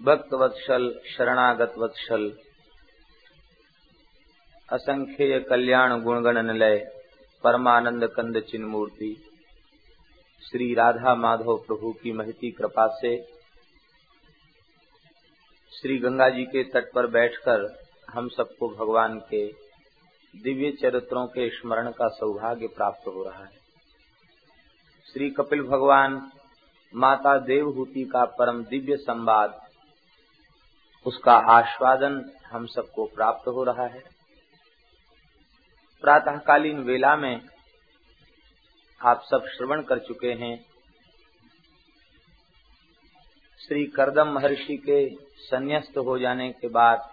भक्त वत्सल शरणागत वत्सल असंख्य कल्याण गुणगण निलय परमानंद कंद चिन्ह मूर्ति। श्री राधा माधव प्रभु की महती कृपा से श्री गंगा जी के तट पर बैठकर हम सबको भगवान के दिव्य चरित्रों के स्मरण का सौभाग्य प्राप्त हो रहा है। श्री कपिल भगवान, माता देवहूति का परम दिव्य संवाद उसका आस्वादन हम सबको प्राप्त हो रहा है। प्रातःकालीन वेला में आप सब श्रवण कर चुके हैं। श्री करदम महर्षि के संन्यास्त हो जाने के बाद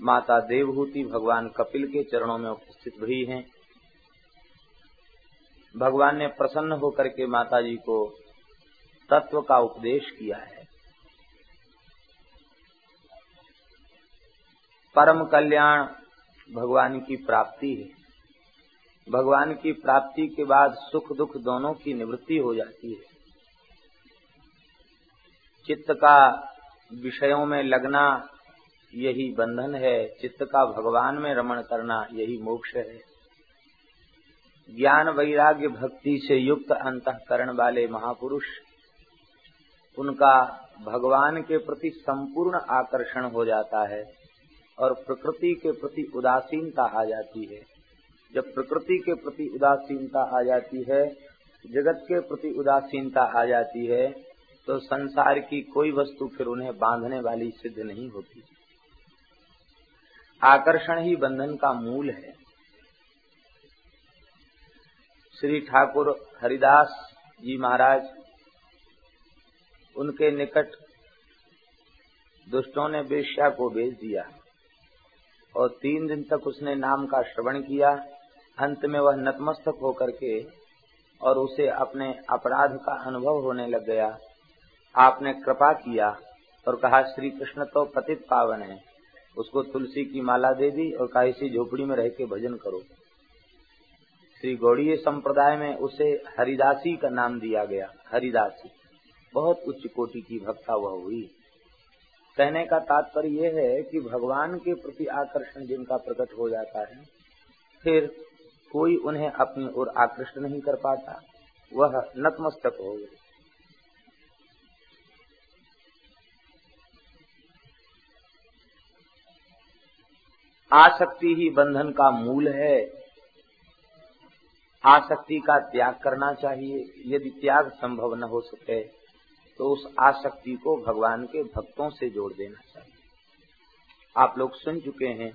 माता देवहूति भगवान कपिल के चरणों में उपस्थित हुई हैं। भगवान ने प्रसन्न होकर के माता जी को तत्व का उपदेश किया है। परम कल्याण भगवान की प्राप्ति है। भगवान की प्राप्ति के बाद सुख दुख दोनों की निवृत्ति हो जाती है। चित्त का विषयों में लगना यही बंधन है, चित्त का भगवान में रमण करना यही मोक्ष है। ज्ञान वैराग्य भक्ति से युक्त अंतकरण वाले महापुरुष, उनका भगवान के प्रति संपूर्ण आकर्षण हो जाता है। और प्रकृति के प्रति उदासीनता आ जाती है। जब प्रकृति के प्रति उदासीनता आ जाती है, जगत के प्रति उदासीनता आ जाती है तो संसार की कोई वस्तु फिर उन्हें बांधने वाली सिद्ध नहीं होती। आकर्षण ही बंधन का मूल है। श्री ठाकुर हरिदास जी महाराज, उनके निकट दुष्टों ने बेश्या को बेच दिया। और तीन दिन तक उसने नाम का श्रवण किया। अंत में वह नतमस्तक होकर के और उसे अपने अपराध का अनुभव होने लग गया। आपने कृपा किया और कहा श्री कृष्ण तो पतित पावन है। उसको तुलसी की माला दे दी और कहा, इसी झोपड़ी में रह के भजन करो। श्री गौड़ीय संप्रदाय में उसे हरिदासी का नाम दिया गया। हरिदासी। बहुत उच्च कोटि की भक्ता वह हुई। कहने का तात्पर्य यह है कि भगवान के प्रति आकर्षण जिनका प्रकट हो जाता है, फिर कोई उन्हें अपनी ओर आकृष्ट नहीं कर पाता, वह नतमस्तक हो गए। आसक्ति ही बंधन का मूल है। आसक्ति का त्याग करना चाहिए, यदि त्याग संभव न हो सके। तो उस आसक्ति को भगवान के भक्तों से जोड़ देना चाहिए। आप लोग सुन चुके हैं,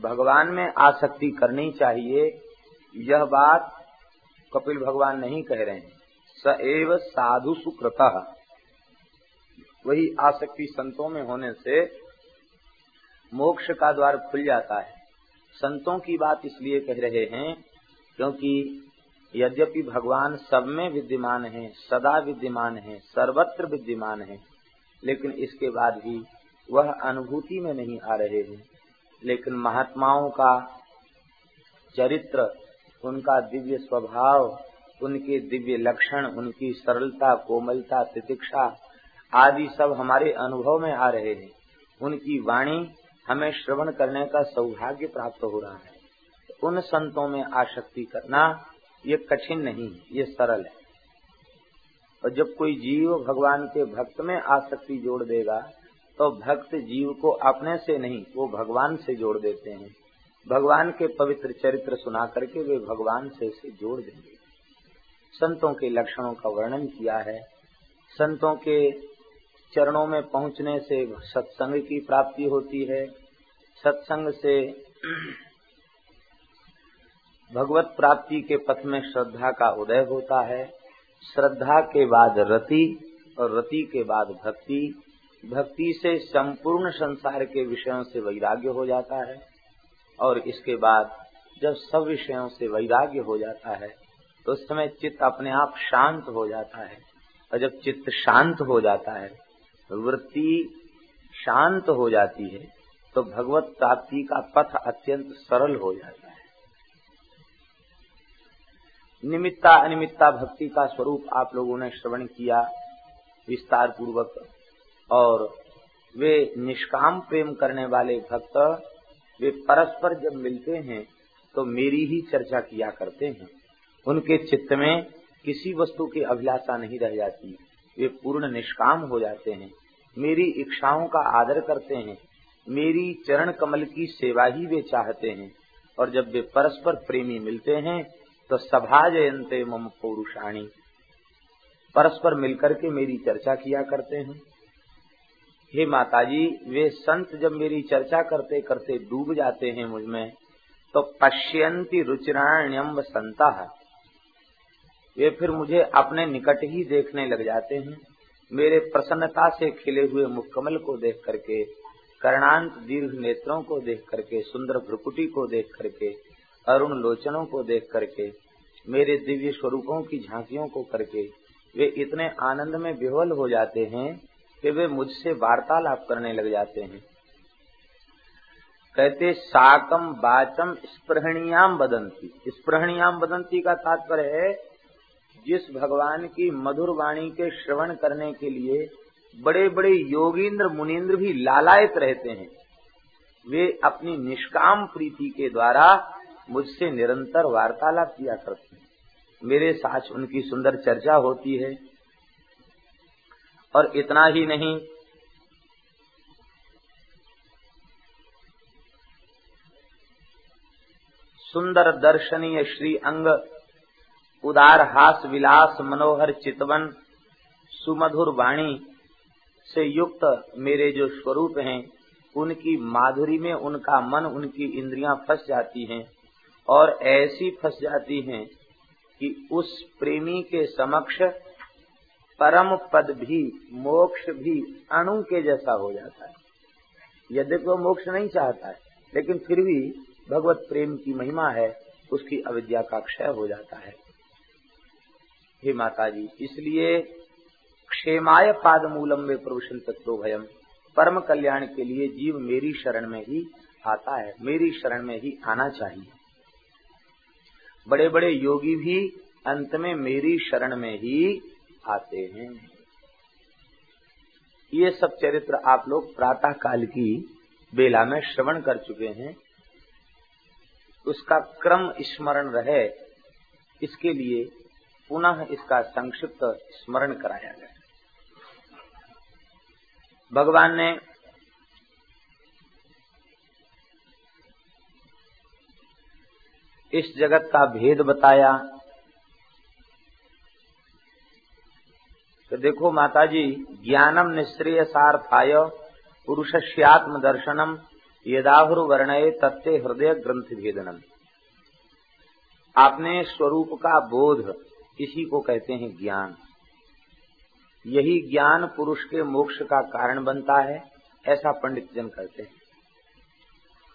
भगवान में आसक्ति करनी चाहिए। यह बात कपिल भगवान नहीं कह रहे हैं। स एव साधु सुकृत। वही आसक्ति संतों में होने से मोक्ष का द्वार खुल जाता है। संतों की बात इसलिए कह रहे हैं क्योंकि यद्यपि भगवान सब में विद्यमान है, सदा विद्यमान है, सर्वत्र विद्यमान है, लेकिन इसके बाद भी वह अनुभूति में नहीं आ रहे हैं। लेकिन महात्माओं का चरित्र, उनका दिव्य स्वभाव, उनके दिव्य लक्षण, उनकी सरलता, कोमलता, तितिक्षा आदि सब हमारे अनुभव में आ रहे हैं। उनकी वाणी हमें श्रवण करने का सौभाग्य प्राप्त हो रहा है। उन संतों में आसक्ति करना ये कठिन नहीं है ये सरल है। और जब कोई जीव भगवान के भक्त में आसक्ति जोड़ देगा तो भक्त जीव को अपने से नहीं, वो भगवान से जोड़ देते हैं। भगवान के पवित्र चरित्र सुना करके वे भगवान से इसे जोड़ देंगे। संतों के लक्षणों का वर्णन किया है। संतों के चरणों में पहुँचने से सत्संग की प्राप्ति होती है। सत्संग से भगवत प्राप्ति के पथ में श्रद्धा का उदय होता है। श्रद्धा के बाद रति और रति के बाद भक्ति। भक्ति से संपूर्ण संसार के विषयों से वैराग्य हो जाता है और इसके बाद जब सब विषयों से वैराग्य हो जाता है तो उस समय चित्त अपने आप शांत हो जाता है। और जब चित्त शांत हो जाता है वृत्ति शांत हो जाती है तो भगवत प्राप्ति का पथ अत्यंत सरल हो जाता है। निमित्ता अनिमित्ता भक्ति का स्वरूप आप लोगों ने श्रवण किया विस्तार पूर्वक और वे निष्काम प्रेम करने वाले भक्त, वे परस्पर जब मिलते हैं तो मेरी ही चर्चा किया करते हैं। उनके चित्त में किसी वस्तु की अभिलाषा नहीं रह जाती। वे पूर्ण निष्काम हो जाते हैं। मेरी इच्छाओं का आदर करते हैं। मेरी चरण कमल की सेवा ही वे चाहते हैं। और जब वे परस्पर प्रेमी मिलते हैं तो सभा जयंते मम पौरुषाणी। परस्पर मिलकर के मेरी चर्चा किया करते हैं। हे माताजी, वे संत जब मेरी चर्चा करते करते डूब जाते हैं मुझमें तो पश्यंती रुचिराण्यम संता है वे फिर मुझे अपने निकट ही देखने लग जाते हैं। मेरे प्रसन्नता से खिले हुए मुकमल को देख करके, कर्णांत दीर्घ नेत्रों को देख करके, सुंदर भ्रुकुटी को देख करके अरुण लोचनों को देख करके, मेरे दिव्य स्वरूपों की झांकियों को करके वे इतने आनंद में विह्वल हो जाते हैं कि वे मुझसे वार्तालाप करने लग जाते हैं। कहते साकम बाचम स्प्रहणियाम बदंती स्प्रहणियाम बदंती का तात्पर्य है, जिस भगवान की मधुर वाणी के श्रवण करने के लिए बड़े बड़े योगींद्र मुनीन्द्र भी लालायत रहते हैं। वे अपनी निष्काम प्रीति के द्वारा मुझसे निरंतर वार्तालाप किया करते हैं। मेरे साथ उनकी सुंदर चर्चा होती है। और इतना ही नहीं, सुंदर दर्शनीय श्री अंग, उदार हास विलास मनोहर चितवन, सुमधुर वाणी से युक्त मेरे जो स्वरूप हैं, उनकी माधुरी में उनका मन, उनकी इंद्रियाँ फंस जाती हैं। और ऐसी फंस जाती हैं कि उस प्रेमी के समक्ष परम पद भी, मोक्ष भी अणु के जैसा हो जाता है। यद्यपि वो मोक्ष नहीं चाहता है, लेकिन फिर भी भगवत प्रेम की महिमा है, उसकी अविद्या का क्षय हो जाता है। हे माता जी इसलिए क्षेमाय पाद मूलम में प्रभुषण तत्व भयम परम कल्याण के लिए जीव मेरी शरण में ही आता है, मेरी शरण में ही आना चाहिए। बड़े बड़े योगी भी अंत में मेरी शरण में ही आते हैं। ये सब चरित्र आप लोग प्रातः काल की बेला में श्रवण कर चुके हैं। उसका क्रम स्मरण रहे, इसके लिए पुनः इसका संक्षिप्त स्मरण कराया गया। भगवान ने इस जगत का भेद बताया। तो देखो माताजी, ज्ञानम निश्रेय सार्थाय पुरुषस्यात्म दर्शनम यदाहुर वर्णय तत्व हृदय ग्रंथ भेदनम आपने स्वरूप का बोध इसी को कहते हैं ज्ञान। यही ज्ञान पुरुष के मोक्ष का कारण बनता है, ऐसा पंडित जन कहते हैं।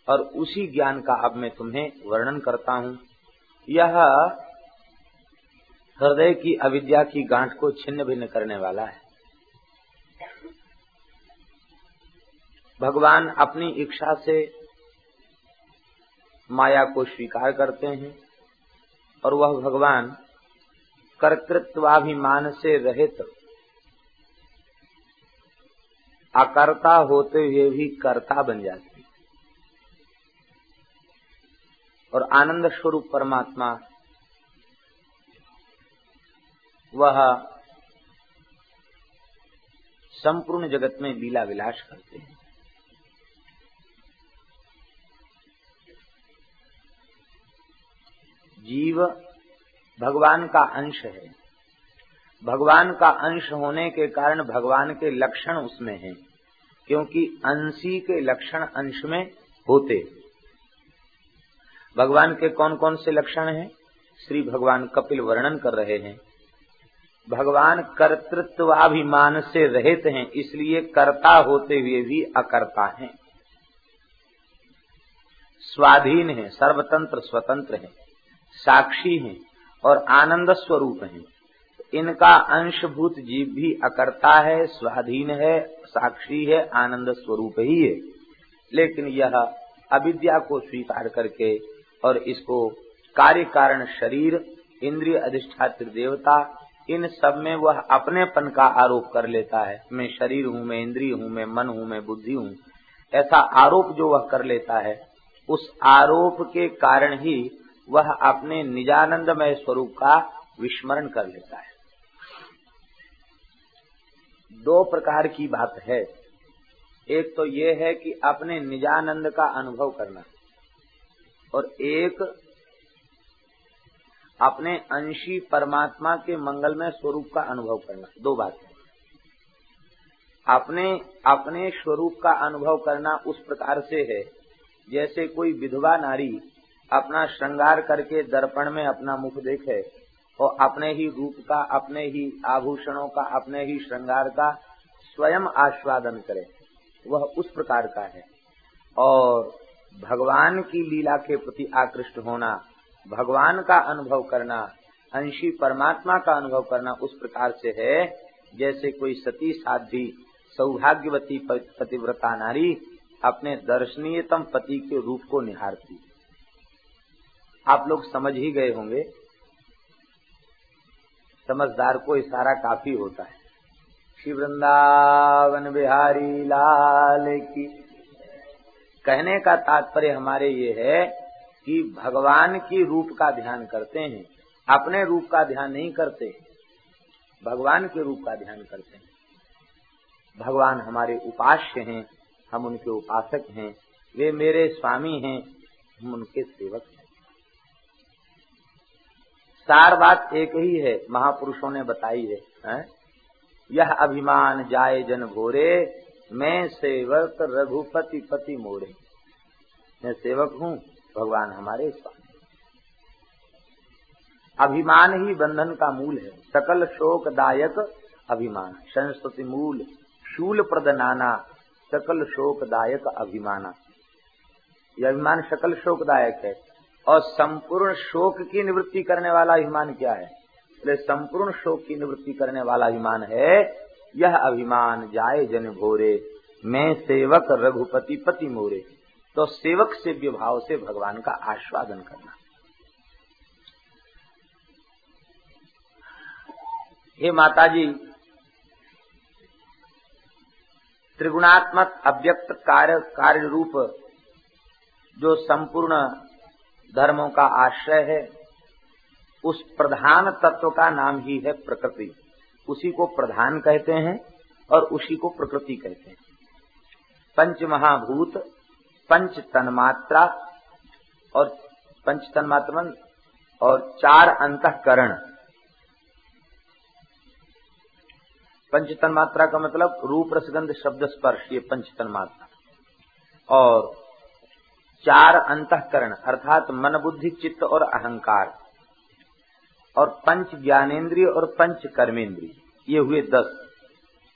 और उसी ज्ञान का अब मैं तुम्हें वर्णन करता हूँ। यह हृदय की अविद्या की गांठ को छिन्न भिन्न करने वाला है। भगवान अपनी इच्छा से माया को स्वीकार करते हैं और वह भगवान कर्तृत्वाभिमान से रहित अकर्ता होते हुए भी कर्ता बन जाती और आनंद स्वरूप परमात्मा। वह संपूर्ण जगत में लीला विलास करते हैं। जीव भगवान का अंश है। भगवान का अंश होने के कारण भगवान के लक्षण उसमें हैं, क्योंकि अंशी के लक्षण अंश में होते भगवान के कौन कौन से लक्षण हैं? श्री भगवान कपिल वर्णन कर रहे हैं। भगवान कर्तृत्वाभिमान से रहित हैं, इसलिए कर्ता होते हुए भी अकर्ता हैं। स्वाधीन है, सर्वतंत्र स्वतंत्र है, साक्षी हैं और आनंद स्वरूप हैं। इनका अंशभूत जीव भी अकर्ता है, स्वाधीन है, साक्षी है, आनंद स्वरूप ही है। लेकिन यह अविद्या को स्वीकार करके और इसको कार्य कारण शरीर, इंद्रिय अधिष्ठात्र देवता, इन सब में वह अपनेपन का आरोप कर लेता है। मैं शरीर हूँ, मैं इंद्रिय हूँ, मैं मन हूँ, मैं बुद्धि हूँ। ऐसा आरोप जो वह कर लेता है, उस आरोप के कारण ही वह अपने निजानंदमय स्वरूप का विस्मरण कर लेता है। दो प्रकार की बात है। एक तो ये है कि अपने निजानंद का अनुभव करना। और एक अपने अंशी परमात्मा के मंगलमय स्वरूप का अनुभव करना। दो बातें। अपने अपने स्वरूप का अनुभव करना उस प्रकार से है, जैसे कोई विधवा नारी अपना श्रृंगार करके दर्पण में अपना मुख देखे और अपने ही रूप का, अपने ही आभूषणों का, अपने ही श्रृंगार का स्वयं आस्वादन करे। वह उस प्रकार का है। और भगवान की लीला के प्रति आकृष्ट होना, भगवान का अनुभव करना, अंशी परमात्मा का अनुभव करना उस प्रकार से है, जैसे कोई सती साध्वी, सौभाग्यवती पतिव्रता नारी अपने दर्शनीयतम पति के रूप को निहारती। आप लोग समझ ही गए होंगे। समझदार को इशारा काफ़ी होता है। श्री वृंदावन बिहारी लाल की कहने का तात्पर्य हमारे ये है कि भगवान की रूप का ध्यान करते हैं अपने रूप का ध्यान नहीं करते भगवान के रूप का ध्यान करते हैं भगवान हमारे उपास्य हैं हम उनके उपासक हैं वे मेरे स्वामी हैं हम उनके सेवक हैं सार बात एक ही है महापुरुषों ने बताई है, है? यह अभिमान जाए जन भोरे मैं सेवक रघुपति पति मोड़े। मैं सेवक हूँ, भगवान हमारे स्वामी। अभिमान ही बंधन का मूल है, सकल शोकदायक अभिमान। संस्कृति मूल शूल प्रदनाना सकल शोकदायक अभिमाना। यह अभिमान सकल शोकदायक है, और संपूर्ण शोक की निवृत्ति करने वाला अभिमान क्या है? संपूर्ण शोक की निवृत्ति करने वाला अभिमान है यह अभिमान जाए जन भोरे, मैं सेवक रघुपति पति मोरे। तो सेवक से विभाव से भगवान का आस्वादन करना। हे माता जी त्रिगुणात्मक अव्यक्त कार्य कार्य रूप जो संपूर्ण धर्मों का आश्रय है, उस प्रधान तत्व का नाम ही है प्रकृति। उसी को प्रधान कहते हैं और उसी को प्रकृति कहते हैं। पंच महाभूत पंच तन्मात्रा और पंच तन्मात्रा और चार अंतकरण। पंच तन्मात्रा का मतलब रूप, रसगंध, शब्द स्पर्श, ये पंच तन्मात्रा और चार अंतकरण, अर्थात मन, बुद्धि, चित्त और अहंकार। और पंच ज्ञानेन्द्रिय और पंच कर्मेंद्रिय। ये हुए दस।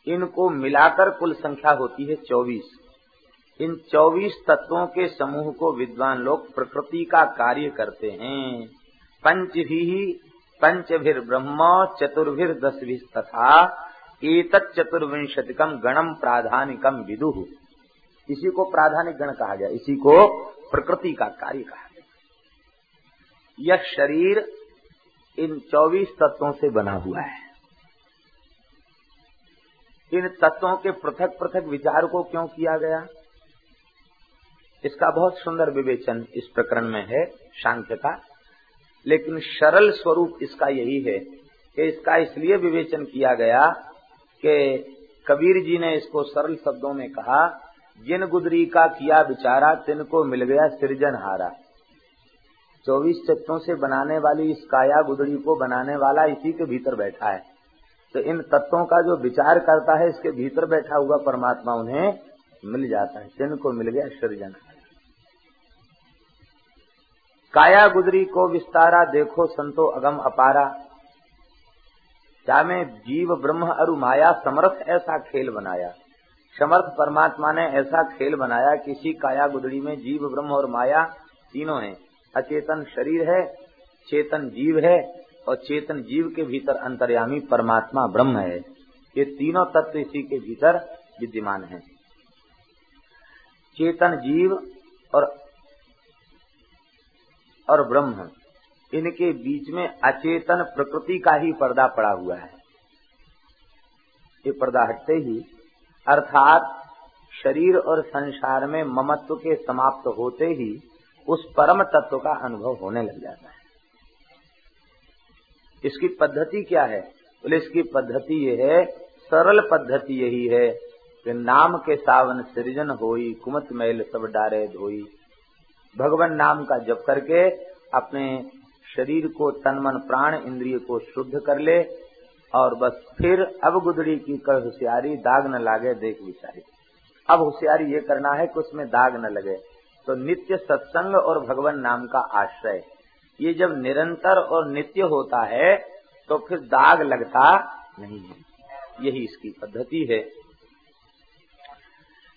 इनको मिलाकर कुल संख्या होती है चौबीस। इन चौबीस तत्वों के समूह को विद्वान लोग प्रकृति का कार्य करते हैं। पंच भी पंचभिर ब्रह्म चतुर्भिर दसभि तथा एक चतुर्विंशतिकम गणम प्राधानिकम विदु। इसी को प्राधानिक गण कहा गया। इसी को प्रकृति का कार्य कहा गया। यह शरीर इन 24 तत्वों से बना हुआ है। इन तत्वों के पृथक पृथक विचार को क्यों किया गया? इसका बहुत सुंदर विवेचन इस प्रकरण में है, शांत का। लेकिन सरल स्वरूप इसका यही है कि इसका इसलिए विवेचन किया गया कि कबीर जी ने इसको सरल शब्दों में कहा, जिन गुदरी का किया बिचारा, तिनको मिल गया सृजन हारा चौबीस चत्तों से बनाने वाली इस काया गुदड़ी को बनाने वाला इसी के भीतर बैठा है। तो इन तत्वों का जो विचार करता है, इसके भीतर बैठा हुआ परमात्मा उन्हें मिल जाता है। तिनको मिल गया सृजन। काया गुदरी को विस्तारा, देखो संतो अगम अपारा। क्या में जीव, ब्रह्म, अरु, माया, समर्थ ऐसा खेल बनाया? समर्थ परमात्मा ने ऐसा खेल बनाया, किसी काया गुदड़ी में जीव, ब्रह्म और माया तीनों हैं। अचेतन शरीर है, चेतन जीव है और चेतन जीव के भीतर अंतर्यामी परमात्मा ब्रह्म है। ये तीनों तत्व इसी के भीतर विद्यमान है। चेतन जीव और और ब्रह्म, इनके बीच में अचेतन प्रकृति का ही पर्दा पड़ा हुआ है। ये पर्दा हटते ही, अर्थात शरीर और संसार में ममत्व के समाप्त होते ही उस परम तत्व का अनुभव होने लग जाता है। इसकी पद्धति क्या है? बोले, इसकी पद्धति ये है, सरल पद्धति यही है कि नाम के सावन सृजन होई, कुमत मैल सब डारे धोई। भगवान नाम का जप करके अपने शरीर को तन मन प्राण इंद्रिय को शुद्ध कर ले और बस फिर अब गुदड़ी की कर होशियारी दाग न लागे देख विचारी। अब होशियारी ये करना है कि उसमें दाग न लगे। तो नित्य सत्संग और भगवान नाम का आश्रय। ये जब निरंतर और नित्य होता है तो फिर दाग लगता नहीं है। यही इसकी पद्धति है।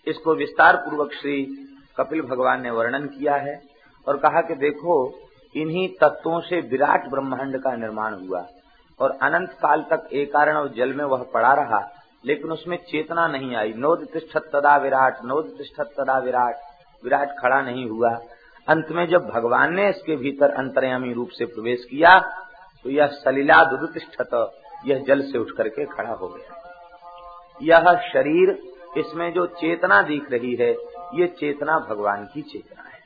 इसको विस्तार पूर्वक श्री कपिल भगवान ने वर्णन किया है और कहा कि देखो, इन्हीं तत्वों से विराट ब्रह्मांड का निर्माण हुआ और अनंत काल तक एक कारण और जल में वह पड़ा रहा, लेकिन उसमें चेतना नहीं आई। नोद तिष्ठत तदा विराट, नोद तिष्ठत तदा विराट। विराट खड़ा नहीं हुआ। अंत में जब भगवान ने इसके भीतर अंतर्यामी रूप से प्रवेश किया तो यह सलीला दुरुतिष्ठत, यह जल से उठ करके खड़ा हो गया। यह शरीर, इसमें जो चेतना दिख रही है, ये चेतना भगवान की चेतना है।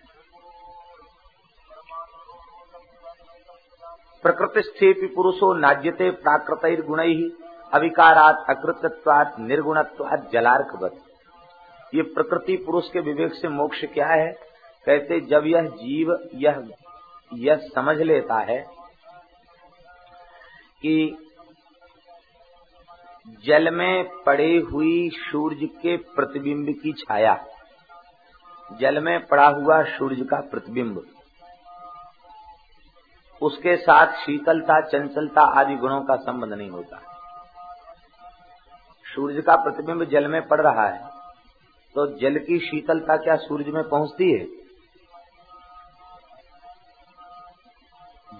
प्रकृति स्थिति पुरुषो नाज्यते प्राकृत गुण ही अविकारात अकृतत्वात निर्गुणत्वात जलार्कवत। ये प्रकृति पुरुष के विवेक से मोक्ष क्या है? कहते, जब यह जीव यह यह समझ लेता है कि जल में पड़े हुई सूर्य के प्रतिबिंब की छाया, जल में पड़ा हुआ सूर्य का प्रतिबिंब, उसके साथ शीतलता, चंचलता आदि गुणों का संबंध नहीं होता। सूर्य का प्रतिबिंब जल में पड़ रहा है। तो जल की शीतलता क्या सूर्य में पहुँचती है?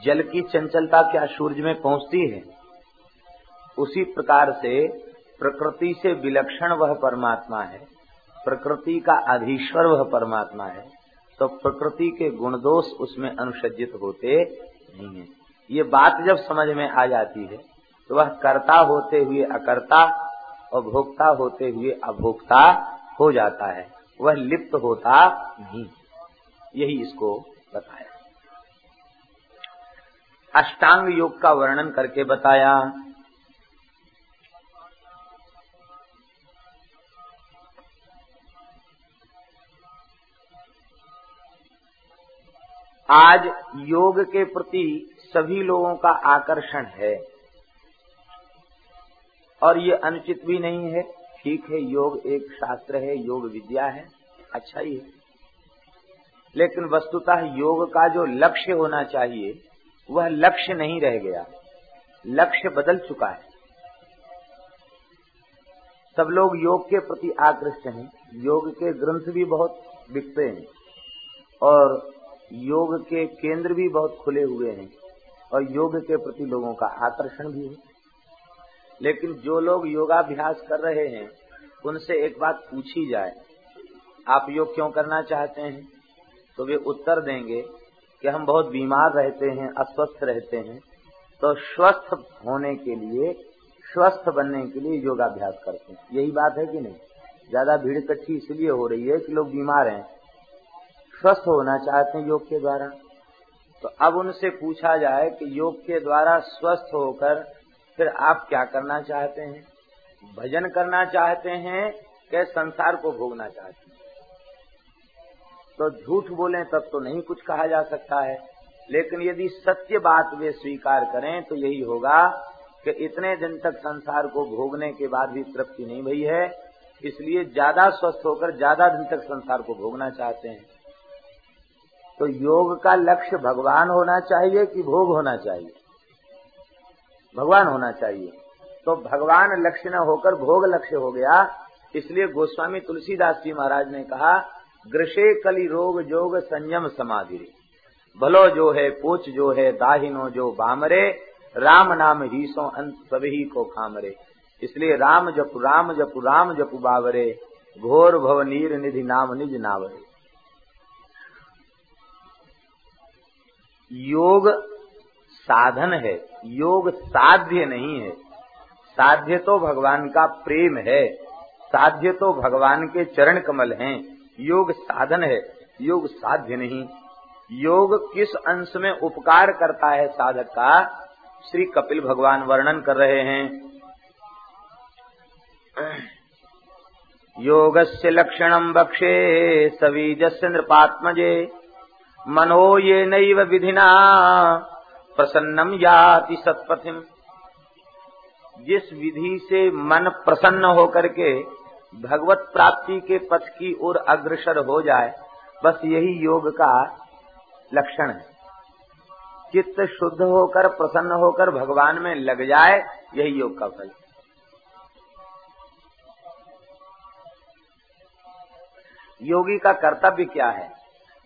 जल की चंचलता क्या सूर्य में पहुँचती है? उसी प्रकार से प्रकृति से विलक्षण वह परमात्मा है। प्रकृति का अधीश्वर वह परमात्मा है। तो प्रकृति के गुण दोष उसमें अनुसज्जित होते नहीं है। ये बात जब समझ में आ जाती है तो वह कर्ता होते हुए अकर्ता और भोक्ता होते हुए अभोक्ता हो जाता है, वह लिप्त होता नहीं। यही इसको बताया। अष्टांग योग का वर्णन करके बताया। आज योग के प्रति सभी लोगों का आकर्षण है, और ये अनुचित भी नहीं है। ठीक है, योग एक शास्त्र है, योग विद्या है अच्छा ही है। लेकिन वस्तुतः योग का जो लक्ष्य होना चाहिए, वह लक्ष्य नहीं रह गया। लक्ष्य बदल चुका है। सब लोग योग के प्रति आकृष्ट हैं। योग के ग्रंथ भी बहुत बिकते हैं और योग के केंद्र भी बहुत खुले हुए हैं और योग के प्रति लोगों का आकर्षण भी है। लेकिन जो लोग योगाभ्यास कर रहे हैं, उनसे एक बात पूछी जाए, आप योग क्यों करना चाहते हैं? तो वे उत्तर देंगे कि हम बहुत बीमार रहते हैं, अस्वस्थ रहते हैं तो स्वस्थ होने के लिए, स्वस्थ बनने के लिए योगाभ्यास करते हैं। यही बात है कि नहीं? ज़्यादा भीड़ इकट्ठी इसलिए हो रही है कि लोग बीमार हैं। स्वस्थ होना चाहते हैं योग के द्वारा। तो अब उनसे पूछा जाए कि योग के द्वारा स्वस्थ होकर फिर आप क्या करना चाहते हैं? भजन करना चाहते हैं कि संसार को भोगना चाहते हैं? तो झूठ बोले तब तो नहीं कुछ कहा जा सकता है। लेकिन यदि सत्य बात वे स्वीकार करें तो यही होगा कि इतने दिन तक संसार को भोगने के बाद भी तृप्ति नहीं भई है। इसलिए ज़्यादा स्वस्थ होकर ज़्यादा दिन तक संसार को भोगना चाहते हैं। तो योग का लक्ष्य भगवान होना चाहिए कि भोग होना चाहिए? भगवान होना चाहिए। तो भगवान लक्ष्य न होकर भोग लक्ष्य हो गया। इसलिए गोस्वामी तुलसीदास जी महाराज ने कहा ग्रशे कली रोग जोग संयम समाधि भलो जो है पोच जो है दाहिनो जो बामरे राम नाम ही सो अंत सभी को खामरे इसलिए राम जपु राम जपु राम जपु बावरे, घोर भव नीर निधि नाम निज नावरे। योग साधन है, योग साध्य नहीं है। साध्य तो भगवान का प्रेम है, साध्य तो भगवान के चरण कमल हैं। योग साधन है, योग साध्य नहीं। योग किस अंश में उपकार करता है साधक का? श्री कपिल भगवान वर्णन कर रहे हैं। योग से लक्षण बक्षे सवीजस्य नृपात्मजे, मनो ये नैव विधिना प्रसन्नम याति सत्पथिम। जिस विधि से मन प्रसन्न होकर के भगवत प्राप्ति के पथ की ओर अग्रसर हो जाए, बस यही योग का लक्षण है। चित्त शुद्ध होकर, प्रसन्न होकर भगवान में लग जाए, यही योग का फल योगी का कर्तव्य क्या है?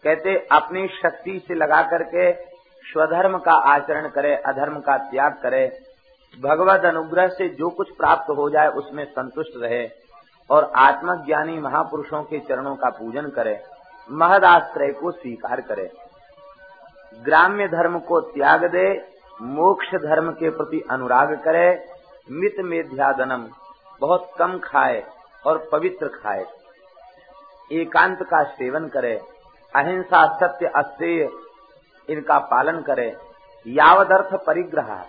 कहते, अपनी शक्ति से लगा करके स्वधर्म का आचरण करे, अधर्म का त्याग करे, भगवत अनुग्रह से जो कुछ प्राप्त हो जाए उसमें संतुष्ट रहे और आत्मज्ञानी महापुरुषों के चरणों का पूजन करे, महदाश्रय को स्वीकार करे। ग्राम्य धर्म को त्याग दे, मोक्ष धर्म के प्रति अनुराग करे, मित मेध्यादनम, बहुत कम खाए और पवित्र खाए। एकांत का सेवन करे, अहिंसा सत्य अस्तेय इनका पालन करे। यावदर्थ परिग्रह,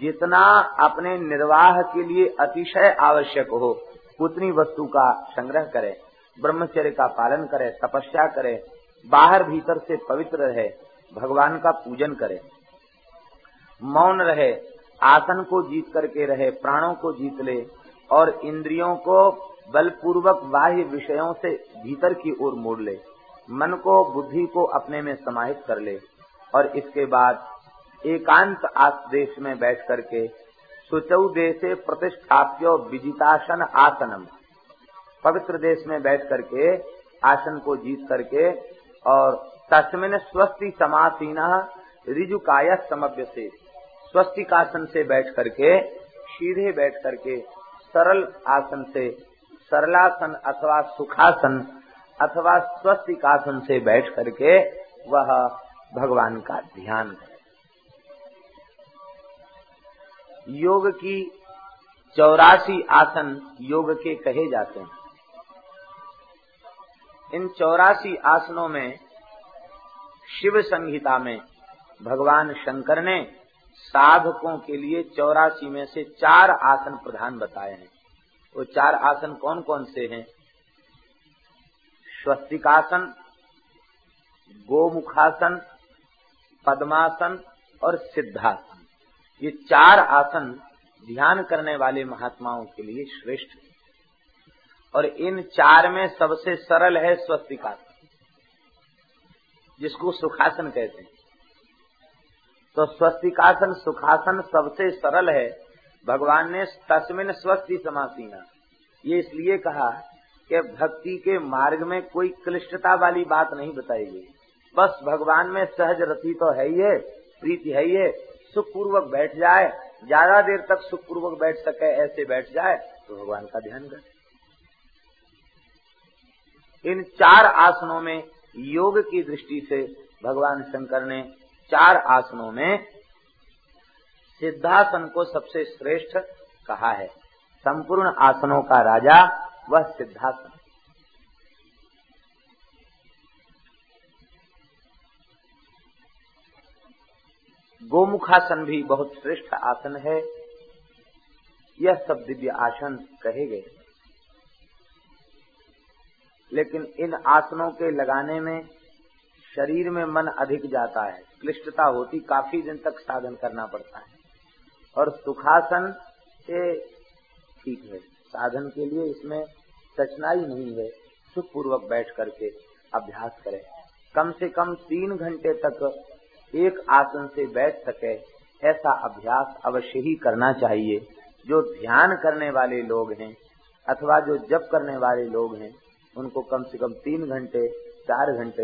जितना अपने निर्वाह के लिए अतिशय आवश्यक हो, उतनी वस्तु का संग्रह करे। ब्रह्मचर्य का पालन करे, तपस्या करे, बाहर भीतर से पवित्र रहे, भगवान का पूजन करे। मौन रहे, आसन को जीत करके रहे, प्राणों को जीत ले, और इंद्रियों को बलपूर्वक बाह्य विषयों से भीतर की ओर मोड़ ले। मन को, बुद्धि को अपने में समाहित कर ले। और इसके बाद एकांत देश में बैठ करके सुचौ देशे प्रतिष्ठाप्यो विजितासन आसनम। पवित्र देश में बैठ करके आसन को जीत करके और तस्मिन स्वस्ति समासीना रिजुकाय समव्य से स्वस्तिकासन से बैठ करके, सीधे बैठ करके सरल आसन से, सरलासन अथवा सुखासन अथवा स्वस्तिकासन से बैठ करके वह भगवान का ध्यान करे। योग की चौरासी आसन योग के कहे जाते हैं। इन चौरासी आसनों में शिव संहिता में भगवान शंकर ने साधकों के लिए चौरासी में से चार आसन प्रधान बताए हैं। वो चार आसन कौन कौन से हैं? स्वस्तिकासन, गोमुखासन पद्मासन और सिद्धासन। ये चार आसन ध्यान करने वाले महात्माओं के लिए श्रेष्ठ और इन चार में सबसे सरल है स्वस्तिकासन, जिसको सुखासन कहते हैं। तो स्वस्तिकासन, सुखासन सबसे सरल है। भगवान ने तस्मिन स्वस्ति समासीना। ये इसलिए कहा कि भक्ति के मार्ग में कोई क्लिष्टता वाली बात नहीं बताई गई। बस भगवान में सहज रति तो है ही है, प्रीति है ही है, सुखपूर्वक बैठ जाए, ज़्यादा देर तक सुखपूर्वक बैठ सके, ऐसे बैठ जाए तो भगवान का ध्यान करे। इन चार आसनों में योग की दृष्टि से भगवान शंकर ने चार आसनों में सिद्धासन को सबसे श्रेष्ठ कहा है। संपूर्ण आसनों का राजा वह सिद्धासन। गोमुखासन भी बहुत श्रेष्ठ आसन है। यह सब दिव्य आसन कहे गए लेकिन इन आसनों के लगाने में शरीर में मन अधिक जाता है। क्लिष्टता होती काफ़ी दिन तक साधन करना पड़ता है। और सुखासन से ठीक है। साधन के लिए इसमें कठिनाई नहीं है। सुखपूर्वक बैठ करके अभ्यास करें। कम से कम तीन घंटे तक एक आसन से बैठ सके ऐसा अभ्यास अवश्य ही करना चाहिए। जो ध्यान करने वाले लोग हैं अथवा जो जप करने वाले लोग हैं उनको कम से कम तीन घंटे चार घंटे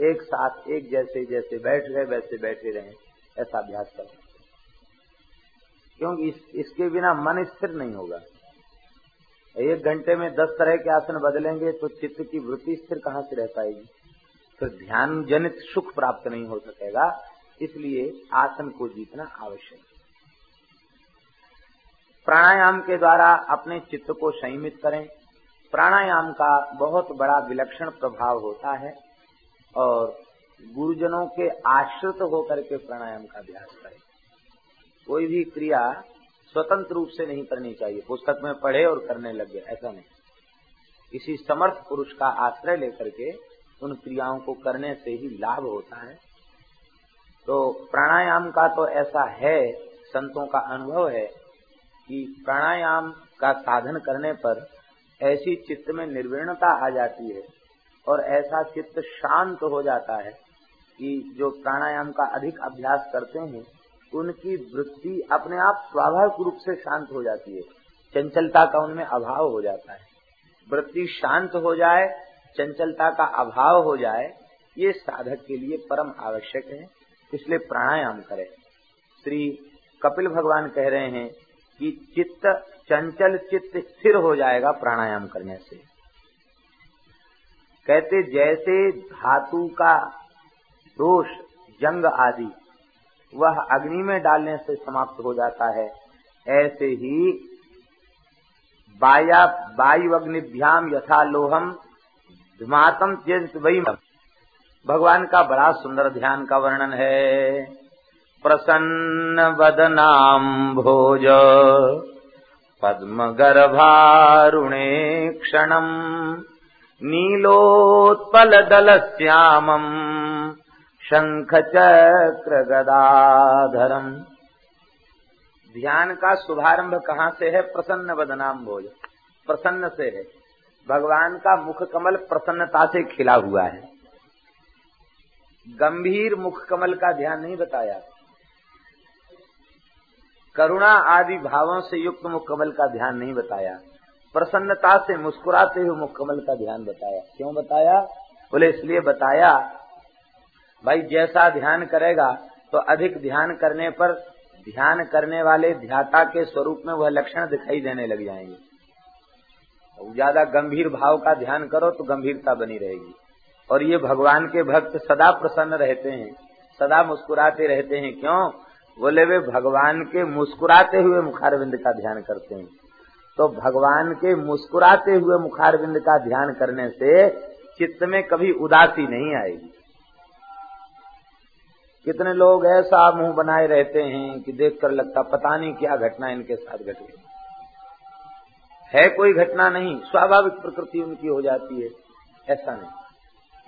एक साथ एक जैसे जैसे बैठ गए वैसे बैठे रहे ऐसा अभ्यास करें। क्योंकि इस, इसके बिना मन स्थिर नहीं होगा। एक घंटे में दस तरह के आसन बदलेंगे तो चित्त की वृत्ति स्थिर कहाँ से रह पाएगी? फिर ध्यान जनित सुख प्राप्त नहीं हो सकेगा, इसलिए आसन को जीतना आवश्यक है। प्राणायाम के द्वारा अपने चित्त को संयमित करें। प्राणायाम का बहुत बड़ा विलक्षण प्रभाव होता है और गुरुजनों के आश्रित होकर के प्राणायाम का अभ्यास करें। कोई भी क्रिया स्वतंत्र रूप से नहीं करनी चाहिए। पुस्तक में पढ़े और करने लगे ऐसा नहीं। किसी समर्थ पुरुष का आश्रय लेकर के उन क्रियाओं को करने से ही लाभ होता है। तो प्राणायाम का तो ऐसा है, संतों का अनुभव है कि प्राणायाम का साधन करने पर ऐसी चित्त में निर्वीणता आ जाती है और ऐसा चित्त शांत हो जाता है कि जो प्राणायाम का अधिक अभ्यास करते हैं, उनकी वृत्ति अपने आप स्वाभाविक रूप से शांत हो जाती है। चंचलता का उनमें अभाव हो जाता है। वृत्ति शांत हो जाए चंचलता का अभाव हो जाए, ये साधक के लिए परम आवश्यक है। इसलिए प्राणायाम करें। श्री कपिल भगवान कह रहे हैं कि चित्त, चंचल चित्त स्थिर हो जाएगा प्राणायाम करने से। कहते, जैसे धातु का दोष, जंग आदि, वह अग्नि में डालने से समाप्त हो जाता है, ऐसे ही वाया वायु अग्निभ्याम यथा लोहम धुमातम चेत वही भगवान का बड़ा सुंदर ध्यान का वर्णन है। प्रसन्न वदनाम भोज। पद्मगर्भारुणे क्षणम्। नीलोत्पलदलश्यामम् शङ्खचक्रगदाधरम्। ध्यान का शुभारंभ कहाँ से है? प्रसन्न बदनाम भोज। प्रसन्न से है। भगवान का मुख कमल प्रसन्नता से खिला हुआ है। गंभीर मुख कमल का ध्यान नहीं बताया। करुणा आदि भावों से युक्त मुकमल का ध्यान नहीं बताया। प्रसन्नता से मुस्कुराते हुए मुकमल का ध्यान बताया। क्यों बताया? बोले, इसलिए बताया, भाई, जैसा ध्यान करेगा तो अधिक ध्यान करने पर, ध्यान करने वाले ध्याता के स्वरूप में वह लक्षण दिखाई देने लग जाएँगे। ज़्यादा गंभीर भाव का ध्यान करो तो गंभीरता बनी रहेगी। और ये भगवान के भक्त सदा प्रसन्न रहते हैं, सदा मुस्कुराते रहते हैं। क्यों? बोले वे भगवान के मुस्कुराते हुए मुखारविंद का ध्यान करते हैं। तो भगवान के मुस्कुराते हुए मुखारविंद का ध्यान करने से चित्त में कभी उदासी नहीं आएगी। कितने लोग ऐसा मुँह बनाए रहते हैं कि देखकर लगता पता नहीं क्या घटना इनके साथ घट गई है कोई घटना नहीं, स्वाभाविक प्रकृति उनकी हो जाती है। ऐसा नहीं।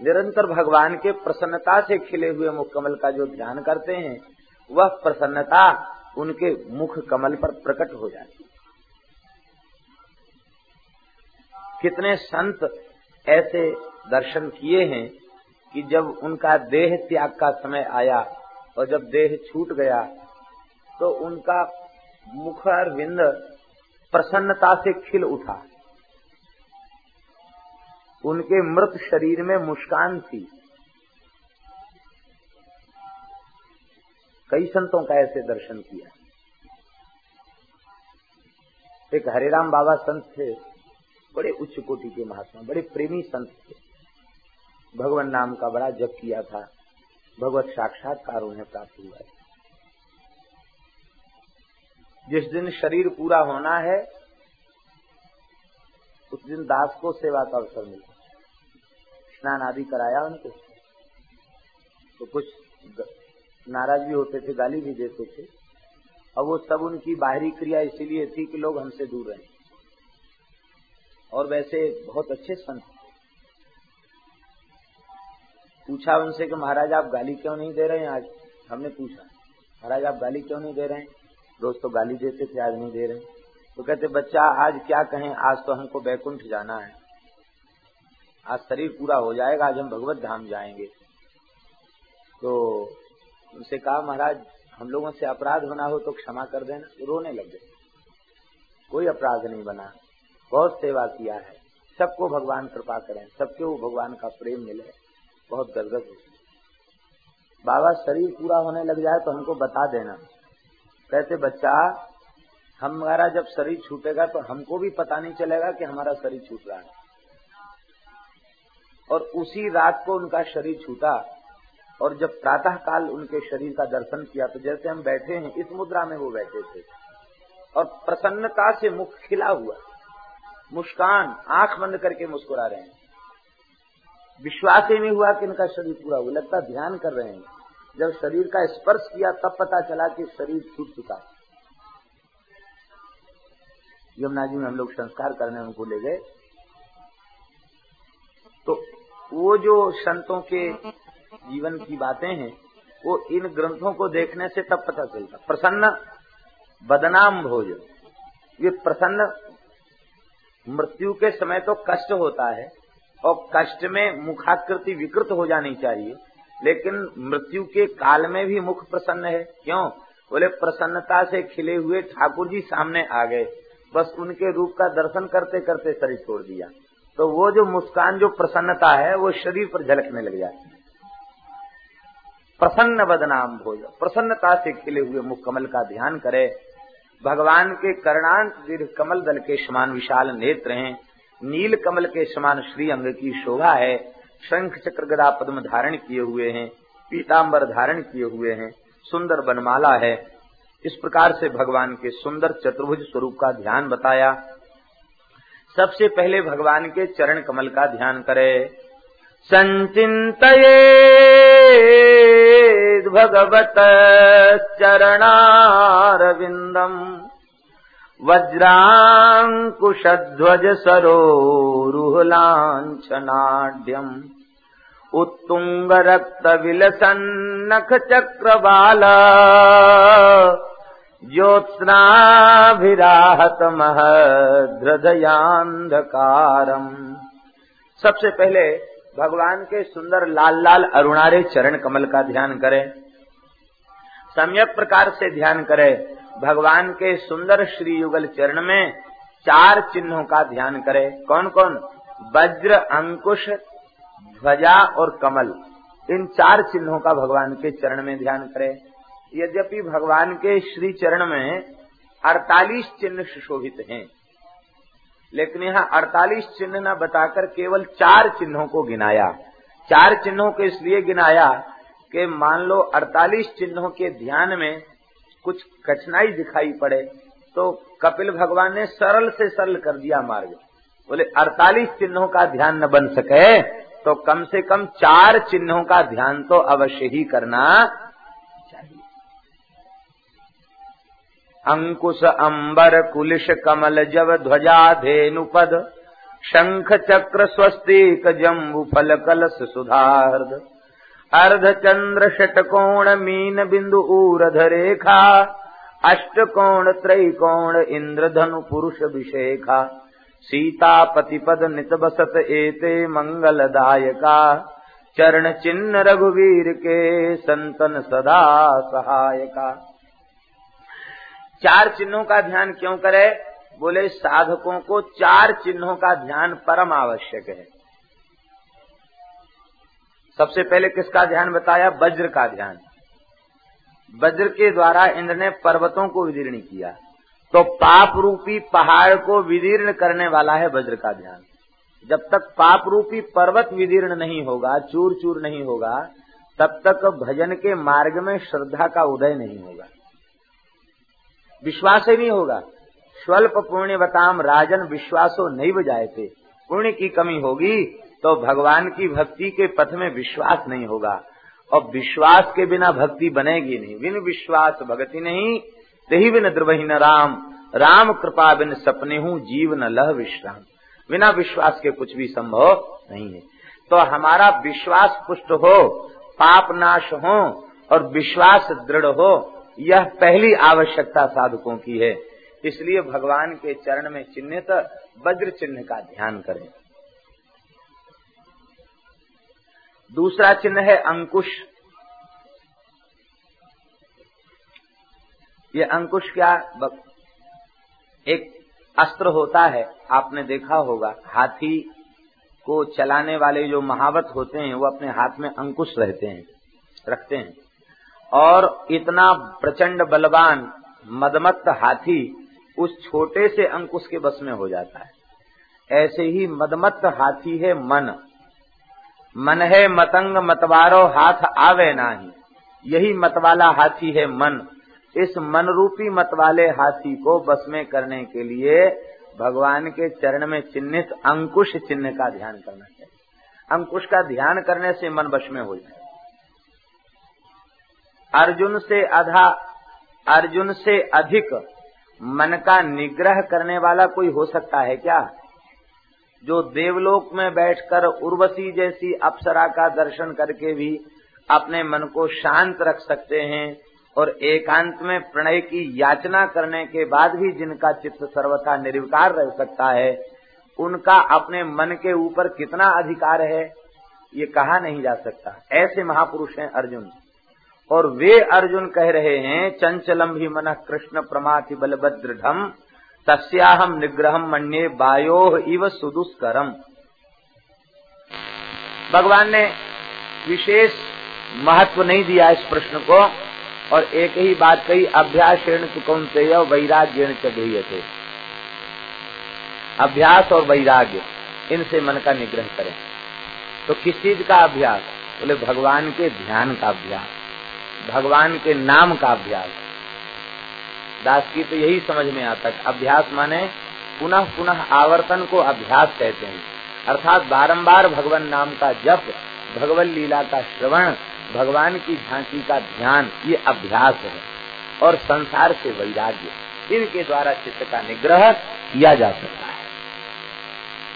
निरंतर भगवान के प्रसन्नता से खिले हुए मुकमल का जो ध्यान करते हैं, वह प्रसन्नता उनके मुख कमल पर प्रकट हो जाती है। कितने संत ऐसे दर्शन किए हैं कि जब उनका देह त्याग का समय आया और जब देह छूट गया तो उनका मुखर विंद प्रसन्नता से खिल उठा। उनके मृत शरीर में मुस्कान थी। कई संतों का ऐसे दर्शन किया। एक हरिराम बाबा संत थे, बड़े उच्च कोटि के महात्मा, बड़े प्रेमी संत थे। भगवान नाम का बड़ा जप किया था। भगवत साक्षात्कार उन्हें प्राप्त हुआ है। जिस दिन शरीर पूरा होना है, उस दिन दास को सेवा का अवसर मिला स्नान आदि कराया उनको। तो कुछ नाराज़ भी होते थे, गाली भी देते थे। और वो सब उनकी बाहरी क्रिया इसीलिए थी कि लोग हमसे दूर रहे। और वैसे बहुत अच्छे संत पूछा उनसे कि, महाराज, आप गाली क्यों नहीं दे रहे हैं? आज हमने पूछा, महाराज, आप गाली क्यों नहीं दे रहे हैं? रोज तो गाली देते थे, आज नहीं दे रहे। तो कहते, बच्चा, आज क्या कहें? आज तो हमको बैकुंठ जाना है। आज शरीर पूरा हो जाएगा, आज हम भगवत धाम जाएँगे। तो उनसे कहा, महाराज, हम लोगों से अपराध होना हो तो क्षमा कर देना। तो रोने लग गए। कोई अपराध नहीं बना। बहुत सेवा किया है। सबको भगवान कृपा करें। सबके वो भगवान का प्रेम मिले। बहुत गदगद हो। बाबा, शरीर पूरा होने लग जाए तो हमको बता देना। कहते, बच्चा, हमारा जब शरीर छूटेगा तो हमको भी पता नहीं चलेगा कि हमारा शरीर छूट रहा है। और उसी रात को उनका शरीर छूटा, और जब प्रातः काल उनके शरीर का दर्शन किया तो जैसे हम बैठे हैं, इस मुद्रा में वो बैठे थे। और प्रसन्नता से मुख खिला हुआ, मुस्कान, आँख बंद करके मुस्कुरा रहे हैं। विश्वास ही नहीं हुआ कि इनका शरीर पूरा हुआ। लगता ध्यान कर रहे हैं। जब शरीर का स्पर्श किया, तब पता चला कि शरीर छूट चुका यमुना जी में हम लोग संस्कार करने उनको ले गए। तो वो जो संतों के जीवन की बातें हैं, वो इन ग्रंथों को देखने से तब पता चलता। प्रसन्न बदनाम भोज। ये प्रसन्न मृत्यु के समय तो कष्ट होता है और कष्ट में मुखाकृति विकृत हो जानी चाहिए। लेकिन मृत्यु के काल में भी मुख प्रसन्न है। क्यों? बोले, प्रसन्नता से खिले हुए ठाकुर जी सामने आ गए। बस उनके रूप का दर्शन करते करते शरीर छोड़ दिया। तो वो जो मुस्कान, जो प्रसन्नता है, वो शरीर पर झलकने लग जाती है। प्रसन्न बदनाम भोज, प्रसन्नता से खिले हुए मुख कमल का ध्यान करे। भगवान के कर्णांत दीर्घ कमल दल के समान विशाल नेत्र हैं। नील कमल के समान श्री अंग की शोभा है। शंख चक्र गदा पद्म धारण किए हुए हैं पीताम्बर धारण किए हुए हैं, सुंदर बनमाला है। इस प्रकार से भगवान के सुंदर चतुर्भुज स्वरूप का ध्यान बताया। सबसे पहले भगवान के चरण कमल का ध्यान करे। संचित भगवत चरणारविन्दम् वज्राङ्कुशध्वज सरोरुहलाञ्छनाढ्यम् उत्तुङ्गरक्तविलसन्नख चक्रबाल ज्योत्स्नाभिराहतमहद्रदयान्धकारम् सबसे पहले भगवान के सुंदर लाल लाल अरुणारे चरण कमल का ध्यान करें। सम्यक प्रकार से ध्यान करें। भगवान के सुंदर श्री युगल चरण में चार चिन्हों का ध्यान करें। कौन कौन वज्र, अंकुश, ध्वजा और कमल। इन चार चिन्हों का भगवान के चरण में ध्यान करें। यद्यपि भगवान के श्री चरण में अड़तालीस चिन्ह सुशोभित हैं, लेकिन यहाँ अड़तालीस चिन्ह न बताकर केवल चार चिन्हों को गिनाया। चार चिन्हों को इसलिए गिनाया कि मान लो अड़तालीस चिन्हों के ध्यान में कुछ कठिनाई दिखाई पड़े तो कपिल भगवान ने सरल से सरल कर दिया मार्ग। बोले, अड़तालीस चिन्हों का ध्यान न बन सके तो कम से कम चार चिन्हों का ध्यान तो अवश्य ही करना चाहिए। अंकुश, अंबर, कुलिश, कमल जब ध्वजा धेनुपद शंख, चक्र, स्वस्तिक, जम्बु, फल, कलश, सुधार्द। अर्ध चंद्र षटकोण मीन बिंदु ऊरध रेखा अष्टकोण त्रैकोण इंद्रधनु पुरुष विशेखा नित बसत एते मंगलदायका। चरण चिन्ह रघुवीर के संतन सदा सहायका चार चिन्हों का ध्यान क्यों करे? बोले, साधकों को चार चिन्हों का ध्यान परम आवश्यक है। सबसे पहले किसका ध्यान बताया? वज्र का ध्यान। वज्र के द्वारा इंद्र ने पर्वतों को विदीर्ण किया। तो पाप रूपी पहाड़ को विदीर्ण करने वाला है वज्र का ध्यान। जब तक पाप रूपी पर्वत विदीर्ण नहीं होगा चूर चूर नहीं होगा, तब तक भजन के मार्ग में श्रद्धा का उदय नहीं होगा। विश्वास ही नहीं होगा। स्वल्प पुण्य बताम राजन विश्वासो नहीं बजाए थे पुण्य की कमी होगी तो भगवान की भक्ति के पथ में विश्वास नहीं होगा। और विश्वास के बिना भक्ति बनेगी नहीं। बिन विश्वास भक्ति नहीं, तही बिन द्रवही न राम। राम कृपा बिन सपने हूँ, जीव न लह विश्राम। बिना विश्वास के कुछ भी संभव नहीं है। तो हमारा विश्वास पुष्ट हो, पाप नाश हो, और विश्वास दृढ़ हो, यह पहली आवश्यकता साधकों की है। इसलिए भगवान के चरण में चिन्हित वज्र चिन्ह का ध्यान करें। दूसरा चिन्ह है अंकुश। ये अंकुश क्या एक अस्त्र होता है, आपने देखा होगा। हाथी को चलाने वाले जो महावत होते हैं, वो अपने हाथ में अंकुश रहते हैं, रखते हैं। और इतना प्रचंड बलवान, मदमत्त हाथी उस छोटे से अंकुश के बस में हो जाता है। ऐसे ही मदमत्त हाथी है मन। मन है मतंग मतवारो हाथ आवे नाही। यही मतवाला हाथी है मन। इस मन रूपी मतवाले हाथी को बस में करने के लिए भगवान के चरण में चिन्हित अंकुश चिन्ह का ध्यान करना चाहिए। अंकुश का ध्यान करने से मन वश में हो जाए। अर्जुन से अधा अर्जुन से अधिक मन का निग्रह करने वाला कोई हो सकता है क्या? जो देवलोक में बैठकर उर्वशी जैसी अप्सरा का दर्शन करके भी अपने मन को शांत रख सकते हैं और एकांत में प्रणय की याचना करने के बाद भी जिनका चित्त सर्वथा निर्विकार रह सकता है, उनका अपने मन के ऊपर कितना अधिकार है, ये कहा नहीं जा सकता। ऐसे महापुरुष हैं अर्जुन। और वे अर्जुन कह रहे हैं चंचलम भी मन कृष्ण प्रमाथि बलभद्र बलभद्रढ़ तस्याहम निग्रह मन्ये बायो इव सुदुष्करम। भगवान ने विशेष महत्व नहीं दिया इस प्रश्न को, और एक ही बात कही अभ्यास कौन से वैराग्य थे अभ्यास और वैराग्य, इनसे मन का निग्रह करें। तो किस चीज़ का अभ्यास? बोले, भगवान के ध्यान का अभ्यास, भगवान के नाम का अभ्यास। दास की तो यही समझ में आता है अभ्यास माने पुनः पुनः आवर्तन को अभ्यास कहते हैं। अर्थात बारंबार भगवान नाम का जप भगवान लीला का श्रवण, भगवान की झांकी का ध्यान, ये अभ्यास है और संसार से वैराग्य, इनके द्वारा चित्त का निग्रह किया जा सकता है।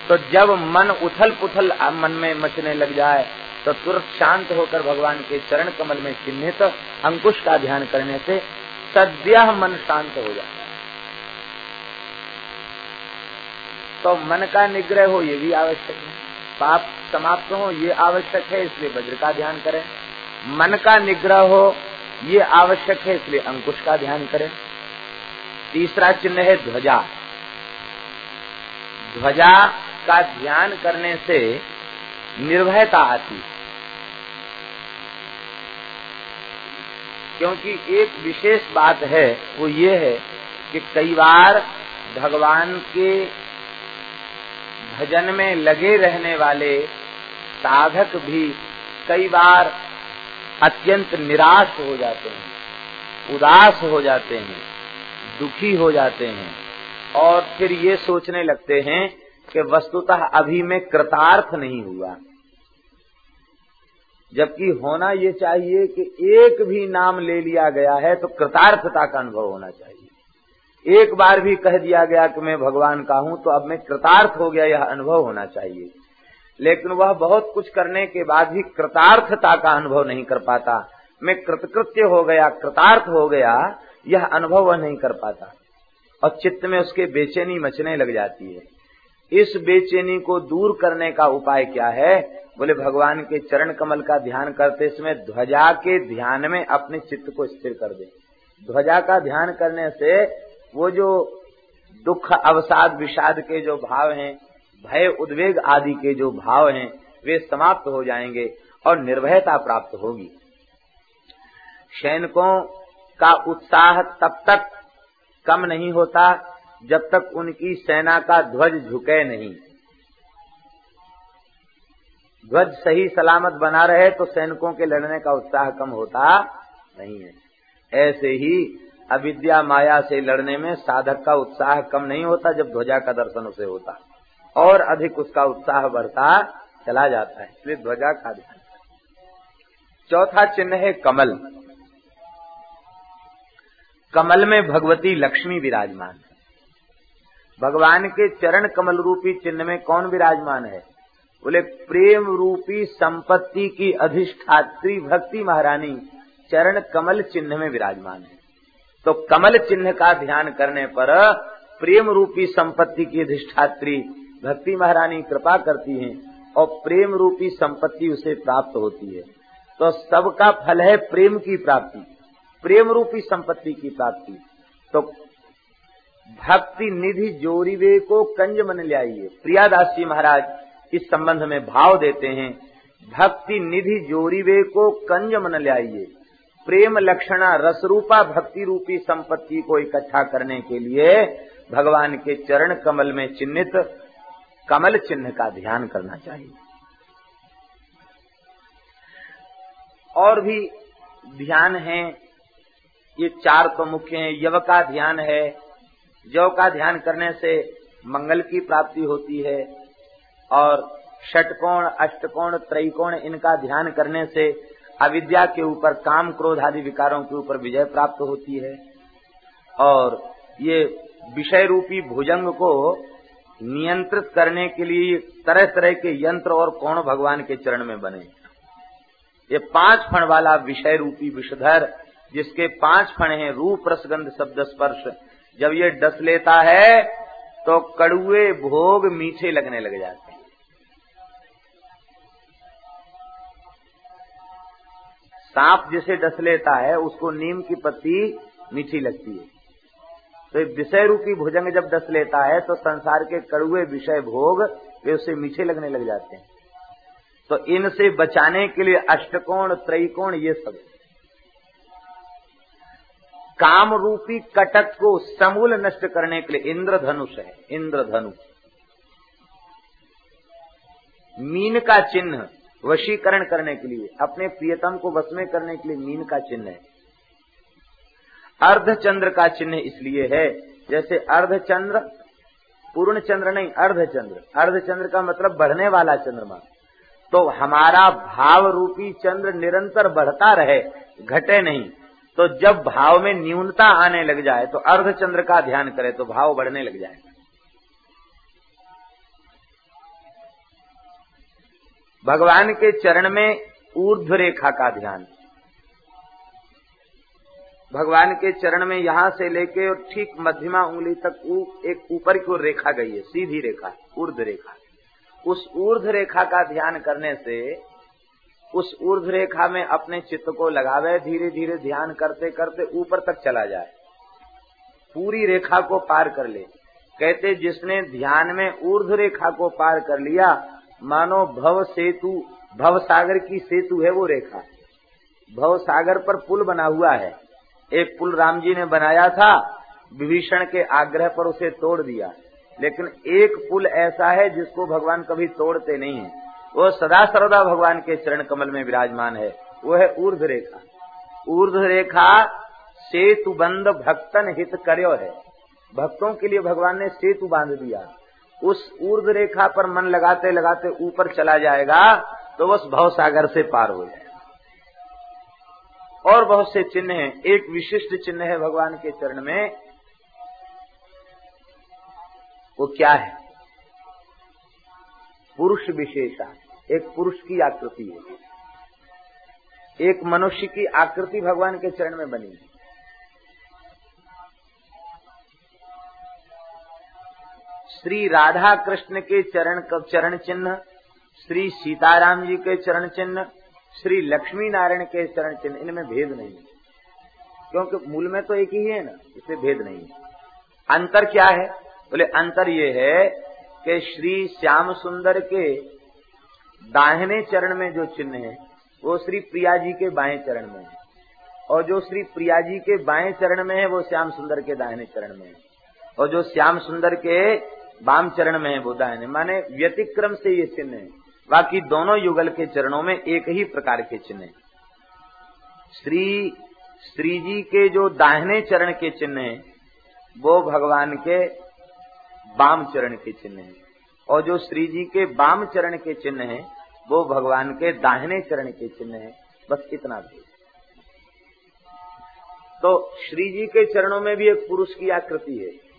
तो जब मन उथल पुथल मन में मचने लग जाए तो तुरंत शांत होकर भगवान के चरण कमल में चिन्हित अंकुश का ध्यान करने से सद्य मन शांत हो जाता है। तो मन का निग्रह हो, ये भी आवश्यक है। पाप समाप्त हो, ये आवश्यक है, इसलिए वज्र का ध्यान करें। मन का निग्रह हो, ये आवश्यक है, इसलिए अंकुश का ध्यान करें। तीसरा चिन्ह है ध्वजा। ध्वजा का ध्यान करने से निर्भयता आती है। क्योंकि एक विशेष बात है, वो ये है कि कई बार भगवान के भजन में लगे रहने वाले साधक भी कई बार अत्यंत निराश हो जाते हैं, उदास हो जाते हैं, दुखी हो जाते हैं और फिर ये सोचने लगते हैं कि वस्तुतः अभी मैं कृतार्थ नहीं हुआ। जबकि होना ये चाहिए कि एक भी नाम ले लिया गया है तो कृतार्थता का अनुभव होना चाहिए। एक बार भी कह दिया गया कि मैं भगवान का हूँ तो अब मैं कृतार्थ हो गया, यह अनुभव होना चाहिए। लेकिन वह बहुत कुछ करने के बाद भी कृतार्थता का अनुभव नहीं कर पाता। मैं कृतकृत्य हो गया, कृतार्थ हो गया, यह अनुभव वह नहीं कर पाता। और चित्त में उसके बेचैनी मचने लग जाती है। इस बेचैनी को दूर करने का उपाय क्या है? बोले, भगवान के चरण कमल का ध्यान करते समय ध्वजा के ध्यान में अपने चित्त को स्थिर कर दे। ध्वजा का ध्यान करने से वो जो दुख, अवसाद, विषाद के जो भाव हैं, भय, उद्वेग आदि के जो भाव हैं, वे समाप्त हो जाएँगे और निर्भयता प्राप्त होगी। सैनिकों का उत्साह तब तक कम नहीं होता जब तक उनकी सेना का ध्वज झुके नहीं। ध्वज सही सलामत बना रहे तो सैनिकों के लड़ने का उत्साह कम होता नहीं है। ऐसे ही अविद्या माया से लड़ने में साधक का उत्साह कम नहीं होता जब ध्वजा का दर्शन उसे होता। और अधिक उसका उत्साह बढ़ता चला जाता है, इसलिए ध्वजा का ध्यान चौथा चिन्ह है कमल। कमल में भगवती लक्ष्मी विराजमान। है भगवान के चरण कमल रूपी चिन्ह में कौन विराजमान है? बोले, प्रेम रूपी संपत्ति की अधिष्ठात्री भक्ति महारानी चरण कमल चिन्ह में विराजमान है। तो कमल चिन्ह का ध्यान करने पर प्रेम रूपी संपत्ति की अधिष्ठात्री भक्ति महारानी कृपा करती हैं और प्रेम रूपी संपत्ति उसे प्राप्त होती है। तो सबका फल है प्रेम की प्राप्ति, प्रेम रूपी संपत्ति की प्राप्ति। तो भक्ति निधि जोरीवे को कंज मन लियाइए प्रियादास जी महाराज, इस संबंध में भाव देते हैं, भक्ति निधि जोरीवे को कंज मन लाइए प्रेम लक्षणा रसरूपा भक्ति रूपी संपत्ति को इकट्ठा करने के लिए भगवान के चरण कमल में चिन्हित कमल चिन्ह का ध्यान करना चाहिए। और भी ध्यान है, ये चार तो मुख्य हैं, यव का ध्यान है जव का ध्यान करने से मंगल की प्राप्ति होती है और षटकोण, अष्टकोण, त्रैकोण इनका ध्यान करने से अविद्या के ऊपर, काम क्रोध आदि विकारों के ऊपर विजय प्राप्त होती है। और ये विषय रूपी भुजंग को नियंत्रित करने के लिए तरह तरह के यंत्र और कोण भगवान के चरण में बने। ये पाँच फण वाला विषय रूपी विषधर, जिसके पाँच फण हैं, रूप, रसगंध, शब्द, स्पर्श जब ये डस लेता है तो कड़ुए भोग मीठे लगने लग जाते हैं। सांप जिसे डस लेता है, उसको नीम की पत्ती मीठी लगती है। तो विषय रूपी भुजंग जब डस लेता है तो संसार के कड़ुए विषय भोग, वे उसे मीठे लगने लग जाते हैं। तो इनसे बचाने के लिए अष्टकोण, त्रैकोण, ये सब काम रूपी कटक को समूल नष्ट करने के लिए इंद्रधनुष है इंद्रधनुष मीन का चिन्ह वशीकरण करने के लिए, अपने प्रियतम को वश में करने के लिए मीन का चिन्ह है। अर्धचंद्र का चिन्ह इसलिए है, जैसे अर्धचंद्र पूर्ण चंद्र नहीं, अर्धचंद्र। अर्धचंद्र का मतलब बढ़ने वाला चंद्रमा। तो हमारा भाव रूपी चंद्र निरंतर बढ़ता रहे, घटे नहीं। तो जब भाव में न्यूनता आने लग जाए तो अर्धचंद्र का ध्यान करे तो भाव बढ़ने लग जाए। भगवान के चरण में ऊर्ध्व रेखा का ध्यान। भगवान के चरण में यहाँ से लेके और ठीक मध्यमा उंगली तक एक ऊपर की ओर रेखा गई है, सीधी रेखा ऊर्ध रेखा। उस ऊर्ध रेखा का ध्यान करने से उस ऊर्ध रेखा में अपने चित्त को लगावे धीरे धीरे ध्यान करते करते ऊपर तक चला जाए। पूरी रेखा को पार कर ले। कहते, जिसने ध्यान में ऊर्ध रेखा को पार कर लिया, मानो भव सेतु, भव सागर की सेतु है वो रेखा। भव सागर पर पुल बना हुआ है। एक पुल राम जी ने बनाया था, विभीषण के आग्रह पर उसे तोड़ दिया। लेकिन एक पुल ऐसा है जिसको भगवान कभी तोड़ते नहीं है। वो सदा सर्वदा भगवान के चरण कमल में विराजमान है। वो है ऊर्ध रेखा। ऊर्ध रेखा सेतु बंद भक्तन हित कर्यो है। भक्तों के लिए भगवान ने सेतु बाँध दिया। उस ऊर्ध रेखा पर मन लगाते लगाते ऊपर चला जाएगा तो बस भव सागर से पार हो जाएगा। और बहुत से चिन्ह हैं। एक विशिष्ट चिन्ह है भगवान के चरण में। वो क्या है? पुरुष विशेषा। एक पुरुष की आकृति है। एक मनुष्य की आकृति भगवान के चरण में बनी है। श्री राधा कृष्ण के चरण चरण चिन्ह, श्री सीताराम जी के चरण चिन्ह, श्री लक्ष्मी नारायण के चरण चिन्ह, इनमें भेद नहीं है। क्योंकि मूल में तो एक ही है ना इसे भेद नहीं है। अंतर क्या है? बोले, अंतर ये है कि श्री श्याम सुंदर के दाहिने चरण में जो चिन्ह है, वो श्री प्रिया जी के बाएँ चरण में है। और जो श्री प्रिया जी के बाएँ चरण में है, वो श्याम सुंदर के दाहिने चरण में है। और जो श्याम सुंदर के वाम चरण में है, वो दाहिने। माने व्यतिक्रम से ये चिन्ह है। बाकी दोनों युगल के चरणों में एक ही प्रकार के चिन्ह है। श्री श्री जी के जो दाहिने चरण के चिन्ह है, वो भगवान के वाम चरण के चिन्ह है। और जो श्री जी के वाम चरण के चिन्ह है, वो भगवान के दाहिने चरण के चिन्ह है। बस इतना भी। तो श्री जी के चरणों में भी एक पुरुष की आकृति है।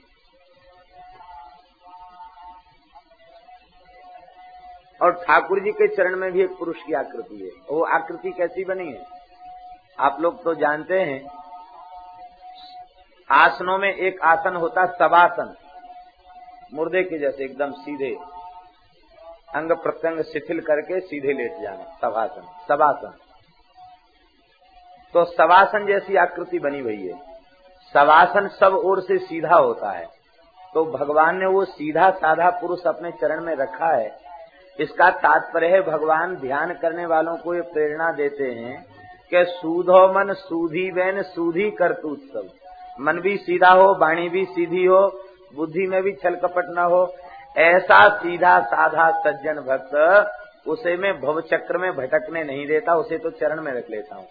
और ठाकुर जी के चरण में भी एक पुरुष की आकृति है। वो आकृति कैसी बनी है? आप लोग तो जानते हैं, आसनों में एक आसन होता सवासन। मुर्दे के जैसे एकदम सीधे अंग प्रत्यंग शिथिल करके सीधे लेट जाना सवासन सवासन तो सवासन जैसी आकृति बनी हुई है। सवासन सब ओर से सीधा होता है। तो भगवान ने वो सीधा साधा पुरुष अपने चरण में रखा है। इसका तात्पर्य है, भगवान ध्यान करने वालों को ये प्रेरणा देते हैं कि सूधो मन, सूधी बैन सूधी करतूत सब। मन भी सीधा हो, वाणी भी सीधी हो बुद्धि में भी छल कपट न हो, ऐसा सीधा साधा सज्जन भक्त उसे मैं भव चक्र में भटकने नहीं देता, उसे तो चरण में रख लेता हूँ।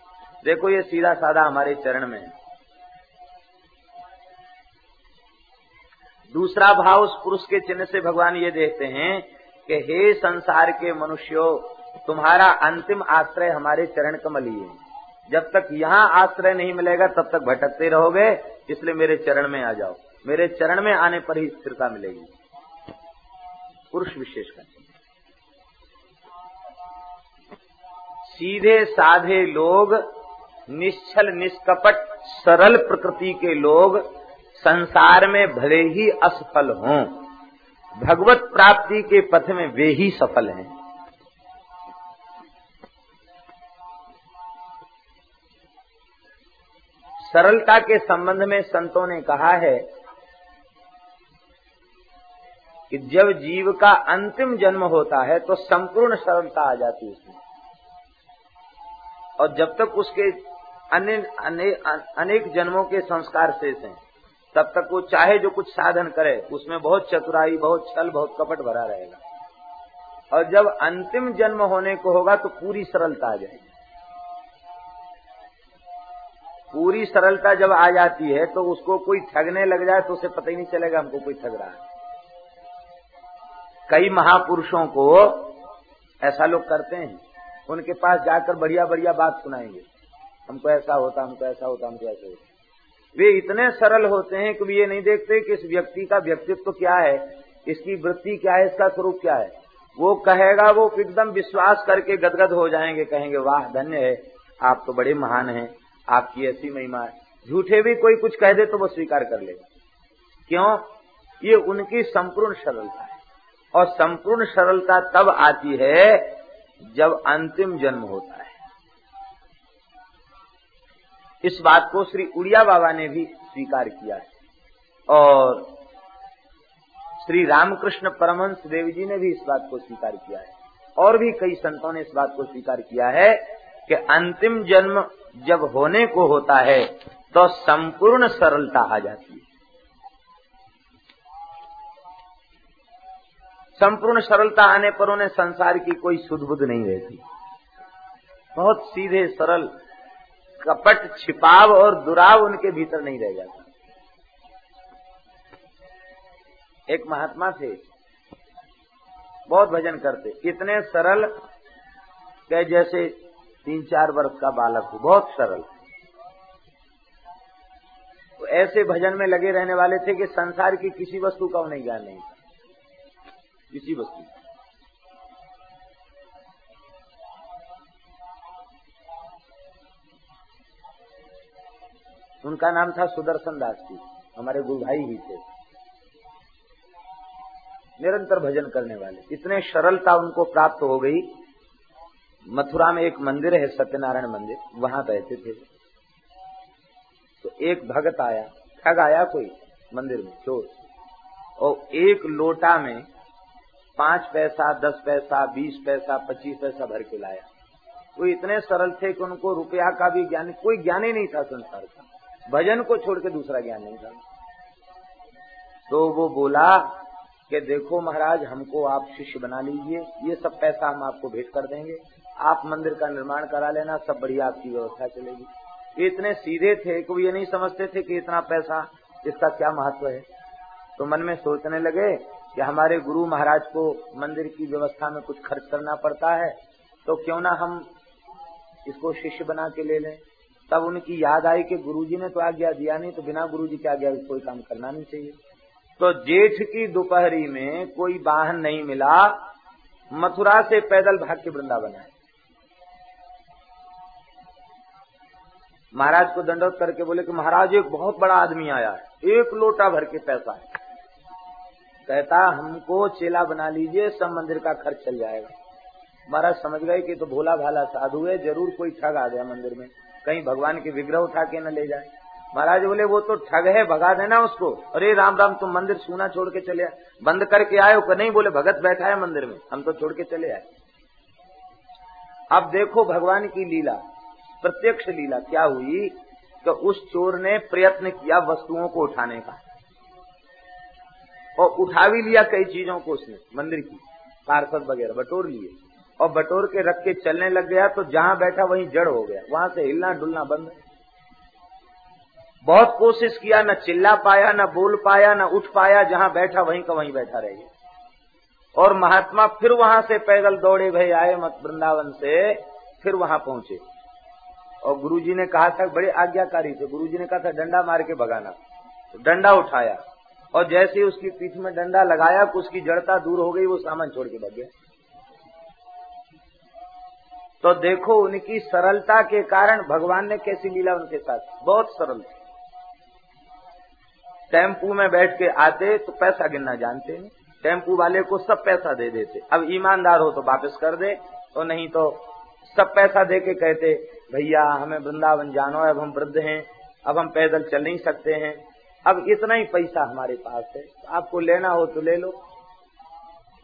देखो ये सीधा साधा हमारे चरण में है। दूसरा भाव उस पुरुष के चिन्ह से भगवान ये देखते हैं कि हे संसार के मनुष्यों, तुम्हारा अंतिम आश्रय हमारे चरण कमल ही है। जब तक यहाँ आश्रय नहीं मिलेगा, तब तक भटकते रहोगे, इसलिए मेरे चरण में आ जाओ। मेरे चरण में आने पर ही स्थिरता मिलेगी। पुरुष विशेष का सीधे साधे लोग, निश्चल, निष्कपट, सरल प्रकृति के लोग संसार में भले ही असफल हों, भगवत प्राप्ति के पथ में वे ही सफल हैं। सरलता के संबंध में संतों ने कहा है कि जब जीव का अंतिम जन्म होता है तो संपूर्ण सरलता आ जाती है उसमें। और जब तक उसके अनेक अने, अनेक जन्मों के संस्कार शेष हैं तब तक वो चाहे जो कुछ साधन करे उसमें बहुत चतुराई बहुत छल बहुत कपट भरा रहेगा। और जब अंतिम जन्म होने को होगा तो पूरी सरलता आ जाएगी। पूरी सरलता जब आ जाती है तो उसको कोई ठगने लग जाए तो उसे पता ही नहीं चलेगा हमको कोई ठग रहा है। कई महापुरुषों को ऐसा लोग करते हैं। उनके पास जाकर बढ़िया बढ़िया बात सुनाएँगे। हमको ऐसा होता, हमको ऐसा होता, हमको ऐसा होता। वे इतने सरल होते हैं कि ये नहीं देखते कि इस व्यक्ति का व्यक्तित्व तो क्या है, इसकी वृत्ति क्या है, इसका स्वरूप क्या है। वो कहेगा, वो एकदम विश्वास करके गदगद हो जाएँगे, कहेंगे, वाह, धन्य है, आप तो बड़े महान हैं, आपकी ऐसी महिमा है। झूठे भी कोई कुछ कह दे तो वो स्वीकार कर लेगा। क्यों? ये उनकी संपूर्ण सरलता है। और संपूर्ण सरलता तब आती है जब अंतिम जन्म होता है। इस बात को श्री उड़िया बाबा ने भी स्वीकार किया है। और श्री रामकृष्ण परमंश देव जी ने भी इस बात को स्वीकार किया है। और भी कई संतों ने इस बात को स्वीकार किया है कि अंतिम जन्म जब होने को होता है तो संपूर्ण सरलता आ जाती है। संपूर्ण सरलता आने पर उन्हें संसार की कोई सुध बुध नहीं रहती। बहुत सीधे, सरल, कपट, छिपाव और दुराव उनके भीतर नहीं रह जाता। एक महात्मा थे, बहुत भजन करते। इतने सरल के जैसे तीन चार वर्ष का बालक हो, बहुत सरल। तो ऐसे भजन में लगे रहने वाले थे कि संसार की किसी वस्तु का उन्हें ज्ञान नहीं था। किसी वस्तु उनका नाम था सुदर्शन दास जी, हमारे गुरु भाई ही थे। निरंतर भजन करने वाले। इतने सरलता उनको प्राप्त हो गई। मथुरा में एक मंदिर है, सत्यनारायण मंदिर, वहाँ बैठे थे। तो एक भगत आया। ठग आया कोई मंदिर में, चोर। और एक लोटा में पाँच पैसा, दस पैसा, बीस पैसा, पच्चीस पैसा भर के लाया। वो इतने सरल थे कि उनको रुपया का भी ज्ञान, कोई ज्ञान ही नहीं था संसार का। भजन को छोड़ के दूसरा ज्ञान नहीं था। तो वो बोला कि देखो महाराज, हमको आप शिष्य बना लीजिए, ये सब पैसा हम आपको भेंट कर देंगे। आप मंदिर का निर्माण करा लेना, सब बढ़िया आपकी व्यवस्था चलेगी। ये इतने सीधे थे कि ये नहीं समझते थे कि इतना पैसा, इसका क्या महत्व है? तो मन में सोचने लगे कि हमारे गुरु महाराज को मंदिर की व्यवस्था में कुछ खर्च करना पड़ता है तो क्यों ना हम इसको शिष्य बना के ले लें। तब उनकी याद आई कि गुरुजी ने तो आज्ञा दिया नहीं तो बिना गुरुजी के आज्ञा कोई काम करना नहीं चाहिए। तो जेठ की दोपहरी में कोई वाहन नहीं मिला, मथुरा से पैदल भाग के वृंदावन आए। महाराज को दंडोत करके बोले कि महाराज, एक बहुत बड़ा आदमी आया है, एक लोटा भर के पैसा है। कहता, हमको चेला बना लीजिए, सब मंदिर का खर्च चल जाएगा। महाराज समझ गए कि तो भोला भाला साधु है, ज़रूर कोई ठग आ गया मंदिर में। कहीं भगवान के विग्रह उठा के न ले जाए। महाराज बोले, वो तो ठग है, भगा देना उसको। अरे राम राम, तुम मंदिर सूना छोड़ के चले आए। बंद करके आए हो नहीं? बोले, भगत बैठा है मंदिर में। हम तो छोड़ के चले आए। अब देखो भगवान की लीला, प्रत्यक्ष लीला क्या हुई तो उस चोर ने प्रयत्न किया वस्तुओं को उठाने का। और उठा भी लिया कई चीज़ों को उसने, मंदिर की, पार्षद वगैरह, बटोर लिए। और बटोर के रख के चलने लग गया तो जहाँ बैठा वहीं जड़ हो गया। वहाँ से हिलना डुलना बंद। बहुत कोशिश किया, न चिल्ला पाया, न बोल पाया, न उठ पाया, जहाँ बैठा वहीं का वहीं बैठा रह गया। और महात्मा फिर वहाँ से पैदल दौड़े भय आए मत वृंदावन से। फिर वहाँ पहुँचे। और गुरुजी ने कहा था, बड़े आज्ञाकारी थे। गुरुजी ने कहा था, डंडा मार के भगाना। तो डंडा उठाया। और जैसे उसकी पीठ में डंडा लगाया उसकी जड़ता दूर हो गई, वो सामान छोड़ के भग गया। तो देखो उनकी सरलता के कारण भगवान ने कैसी लीला उनके साथ। बहुत सरल टेंपू में बैठ के आते तो पैसा गिनना जानते हैं। टेंपू वाले को सब पैसा दे देते। अब ईमानदार हो तो वापस कर दे तो नहीं तो सब पैसा दे के कहते, भैया, हमें वृंदावन जानो अब हम वृद्ध हैं, अब हम पैदल चल नहीं सकते हैं। अब इतना ही पैसा हमारे पास है। आपको लेना हो तो ले लो,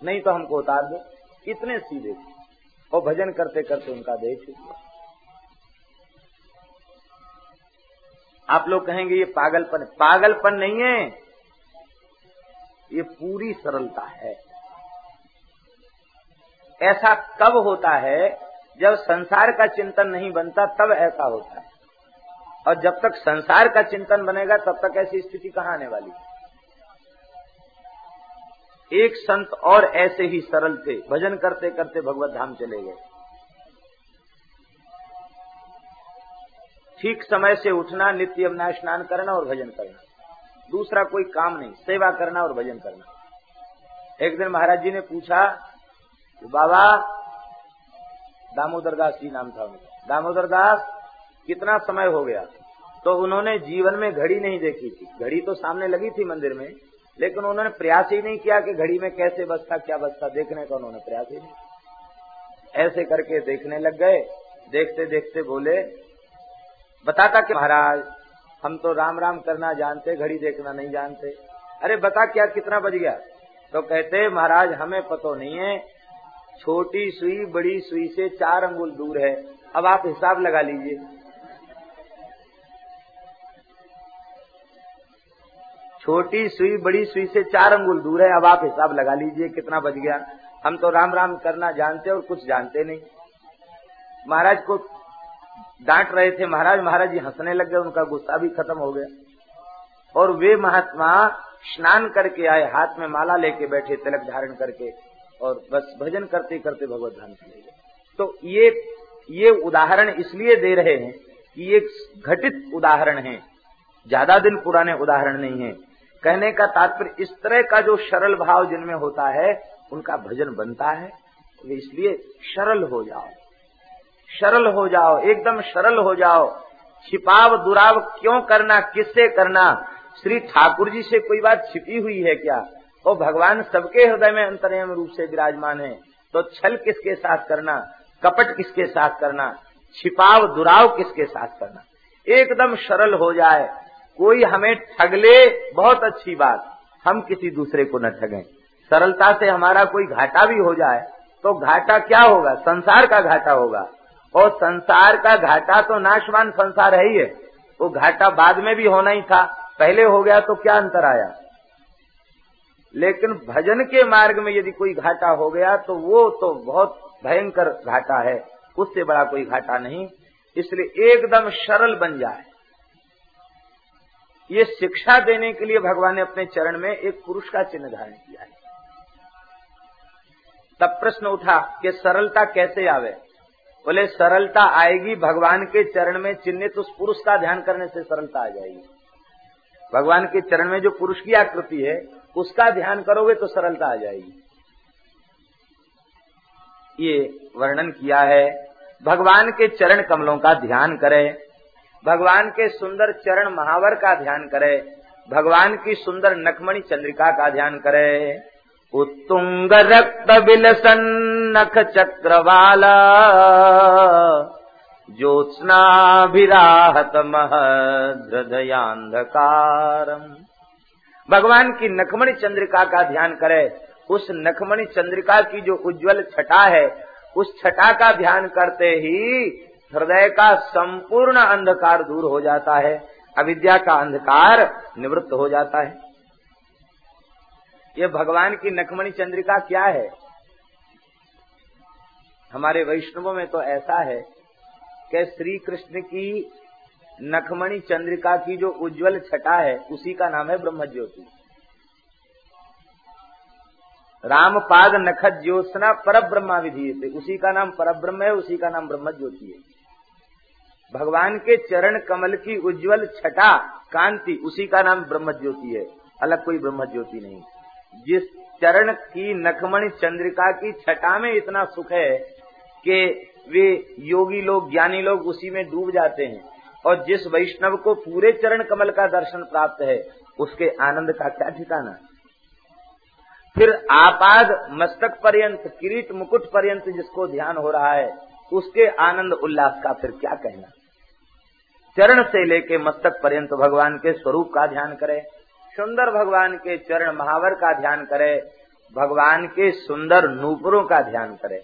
नहीं तो हमको उतार दो। इतने सीधे। और भजन करते करते उनका देह छूट आप लोग कहेंगे, ये पागलपन पागलपन नहीं है। ये पूरी सरलता है। ऐसा कब होता है, जब संसार का चिंतन नहीं बनता, तब ऐसा होता है। और जब तक संसार का चिंतन बनेगा, तब तक ऐसी स्थिति कहाँ आने वाली? एक संत और ऐसे ही सरल थे। भजन करते करते भगवत धाम चले गए। ठीक समय से उठना, नित्य यमुना स्नान करना और भजन करना। दूसरा कोई काम नहीं, सेवा करना और भजन करना। एक दिन महाराज जी ने पूछा, बाबा, दामोदर दास जी नाम था उनका दामोदर दास कितना समय हो गया? तो उन्होंने जीवन में घड़ी नहीं देखी थी। घड़ी तो सामने लगी थी मंदिर में, लेकिन उन्होंने प्रयास ही नहीं किया कि घड़ी में कैसे बचता क्या बचता देखने का उन्होंने प्रयास ही नहीं। ऐसे करके देखने लग गए। देखते देखते बोले, बताता कि महाराज? हम तो राम राम करना जानते, घड़ी देखना नहीं जानते। अरे, बता क्या, कितना बज गया? तो कहते, महाराज, हमें पतो नहीं है। छोटी सुई, बड़ी सुई से चार अंगुल दूर है। अब आप हिसाब लगा लीजिए। छोटी सुई, बड़ी सुई से चार अंगुल दूर है, अब आप हिसाब लगा लीजिए कितना बच गया। हम तो राम राम करना जानते और कुछ जानते नहीं। महाराज को डांट रहे थे, महाराज महाराज जी हंसने लग गए, उनका गुस्सा भी खत्म हो गया। और वे महात्मा स्नान करके आए, हाथ में माला लेके बैठे, तिलक धारण करके, और बस भजन करते करते भगवत धाम चले गए। तो ये ये उदाहरण इसलिए दे रहे हैं कि ये घटित उदाहरण है। ज़्यादा दिन पुराने उदाहरण नहीं है। कहने का तात्पर्य, इस तरह का जो सरल भाव जिनमें होता है, उनका भजन बनता है। तो इसलिए सरल हो जाओ। सरल हो जाओ, एकदम सरल हो जाओ। छिपाव, दुराव क्यों करना, किससे करना? श्री ठाकुर जी से कोई बात छिपी हुई है क्या? वो भगवान, सबके हृदय में अंतरयम रूप से विराजमान है। तो छल किसके साथ करना? कपट किसके साथ करना? छिपाव, दुराव किसके साथ करना? एकदम सरल हो जाए। कोई हमें ठग ले बहुत अच्छी बात। हम किसी दूसरे को न ठगें। सरलता से हमारा कोई घाटा भी हो जाए तो घाटा क्या होगा? संसार का घाटा होगा। और संसार का घाटा तो नाशवान संसार है ही है। वो घाटा बाद में भी होना ही था। पहले हो गया तो क्या अंतर आया? लेकिन भजन के मार्ग में यदि कोई घाटा हो गया तो वो तो बहुत भयंकर घाटा है। उससे बड़ा कोई घाटा नहीं। इसलिए एकदम सरल बन जाए। ये शिक्षा देने के लिए भगवान ने अपने चरण में एक पुरुष का चिन्ह धारण किया है। तब प्रश्न उठा कि सरलता कैसे आवे? बोले, सरलता आएगी भगवान के चरण में चिन्हित उस पुरुष का ध्यान करने से सरलता आ जाएगी। भगवान के चरण में जो पुरुष की आकृति है, उसका ध्यान करोगे तो सरलता आ जाएगी। ये वर्णन किया है, भगवान के चरण कमलों का ध्यान करे। भगवान के सुंदर चरण महावर का ध्यान करे, भगवान की सुंदर नखमणि चंद्रिका का ध्यान करे। उत्तुंग रक्त बिलसन नख चक्रवाला ज्योत्नाभिराहत महदयान्धकारम भगवान की नखमणि चंद्रिका का ध्यान करे, उस नखमणि चंद्रिका की जो उज्जवल छटा है, उस छटा का ध्यान करते ही हृदय का संपूर्ण अंधकार दूर हो जाता है, अविद्या का अंधकार निवृत्त हो जाता है। ये भगवान की नखमणि चंद्रिका क्या है? हमारे वैष्णवों में तो ऐसा है कि श्री कृष्ण की नखमणि चंद्रिका की जो उज्जवल छटा है, उसी का नाम है ब्रह्म ज्योति रामपाद नखत ज्योत्सना पर ब्रह्मा विधि उसी का नाम पर ब्रह्म है, उसी का नाम ब्रह्म ज्योति है। भगवान के चरण कमल की उज्जवल छटा कांति, उसी का नाम ब्रह्म ज्योति है। अलग कोई ब्रह्म ज्योति नहीं। जिस चरण की नखमणि चंद्रिका की छटा में इतना सुख है कि वे योगी लोग, ज्ञानी लोग उसी में डूब जाते हैं। और जिस वैष्णव को पूरे चरण कमल का दर्शन प्राप्त है, उसके आनंद का क्या ठिकाना? फिर आपाद मस्तक पर्यंत, किरीट मुकुट पर्यंत जिसको ध्यान हो रहा है उसके आनंद उल्लास का फिर क्या कहना? चरण से लेके मस्तक पर्यंत भगवान के स्वरूप का ध्यान करें, सुंदर भगवान के चरण महावर का ध्यान करें, भगवान के सुंदर नूपुरों का ध्यान करे।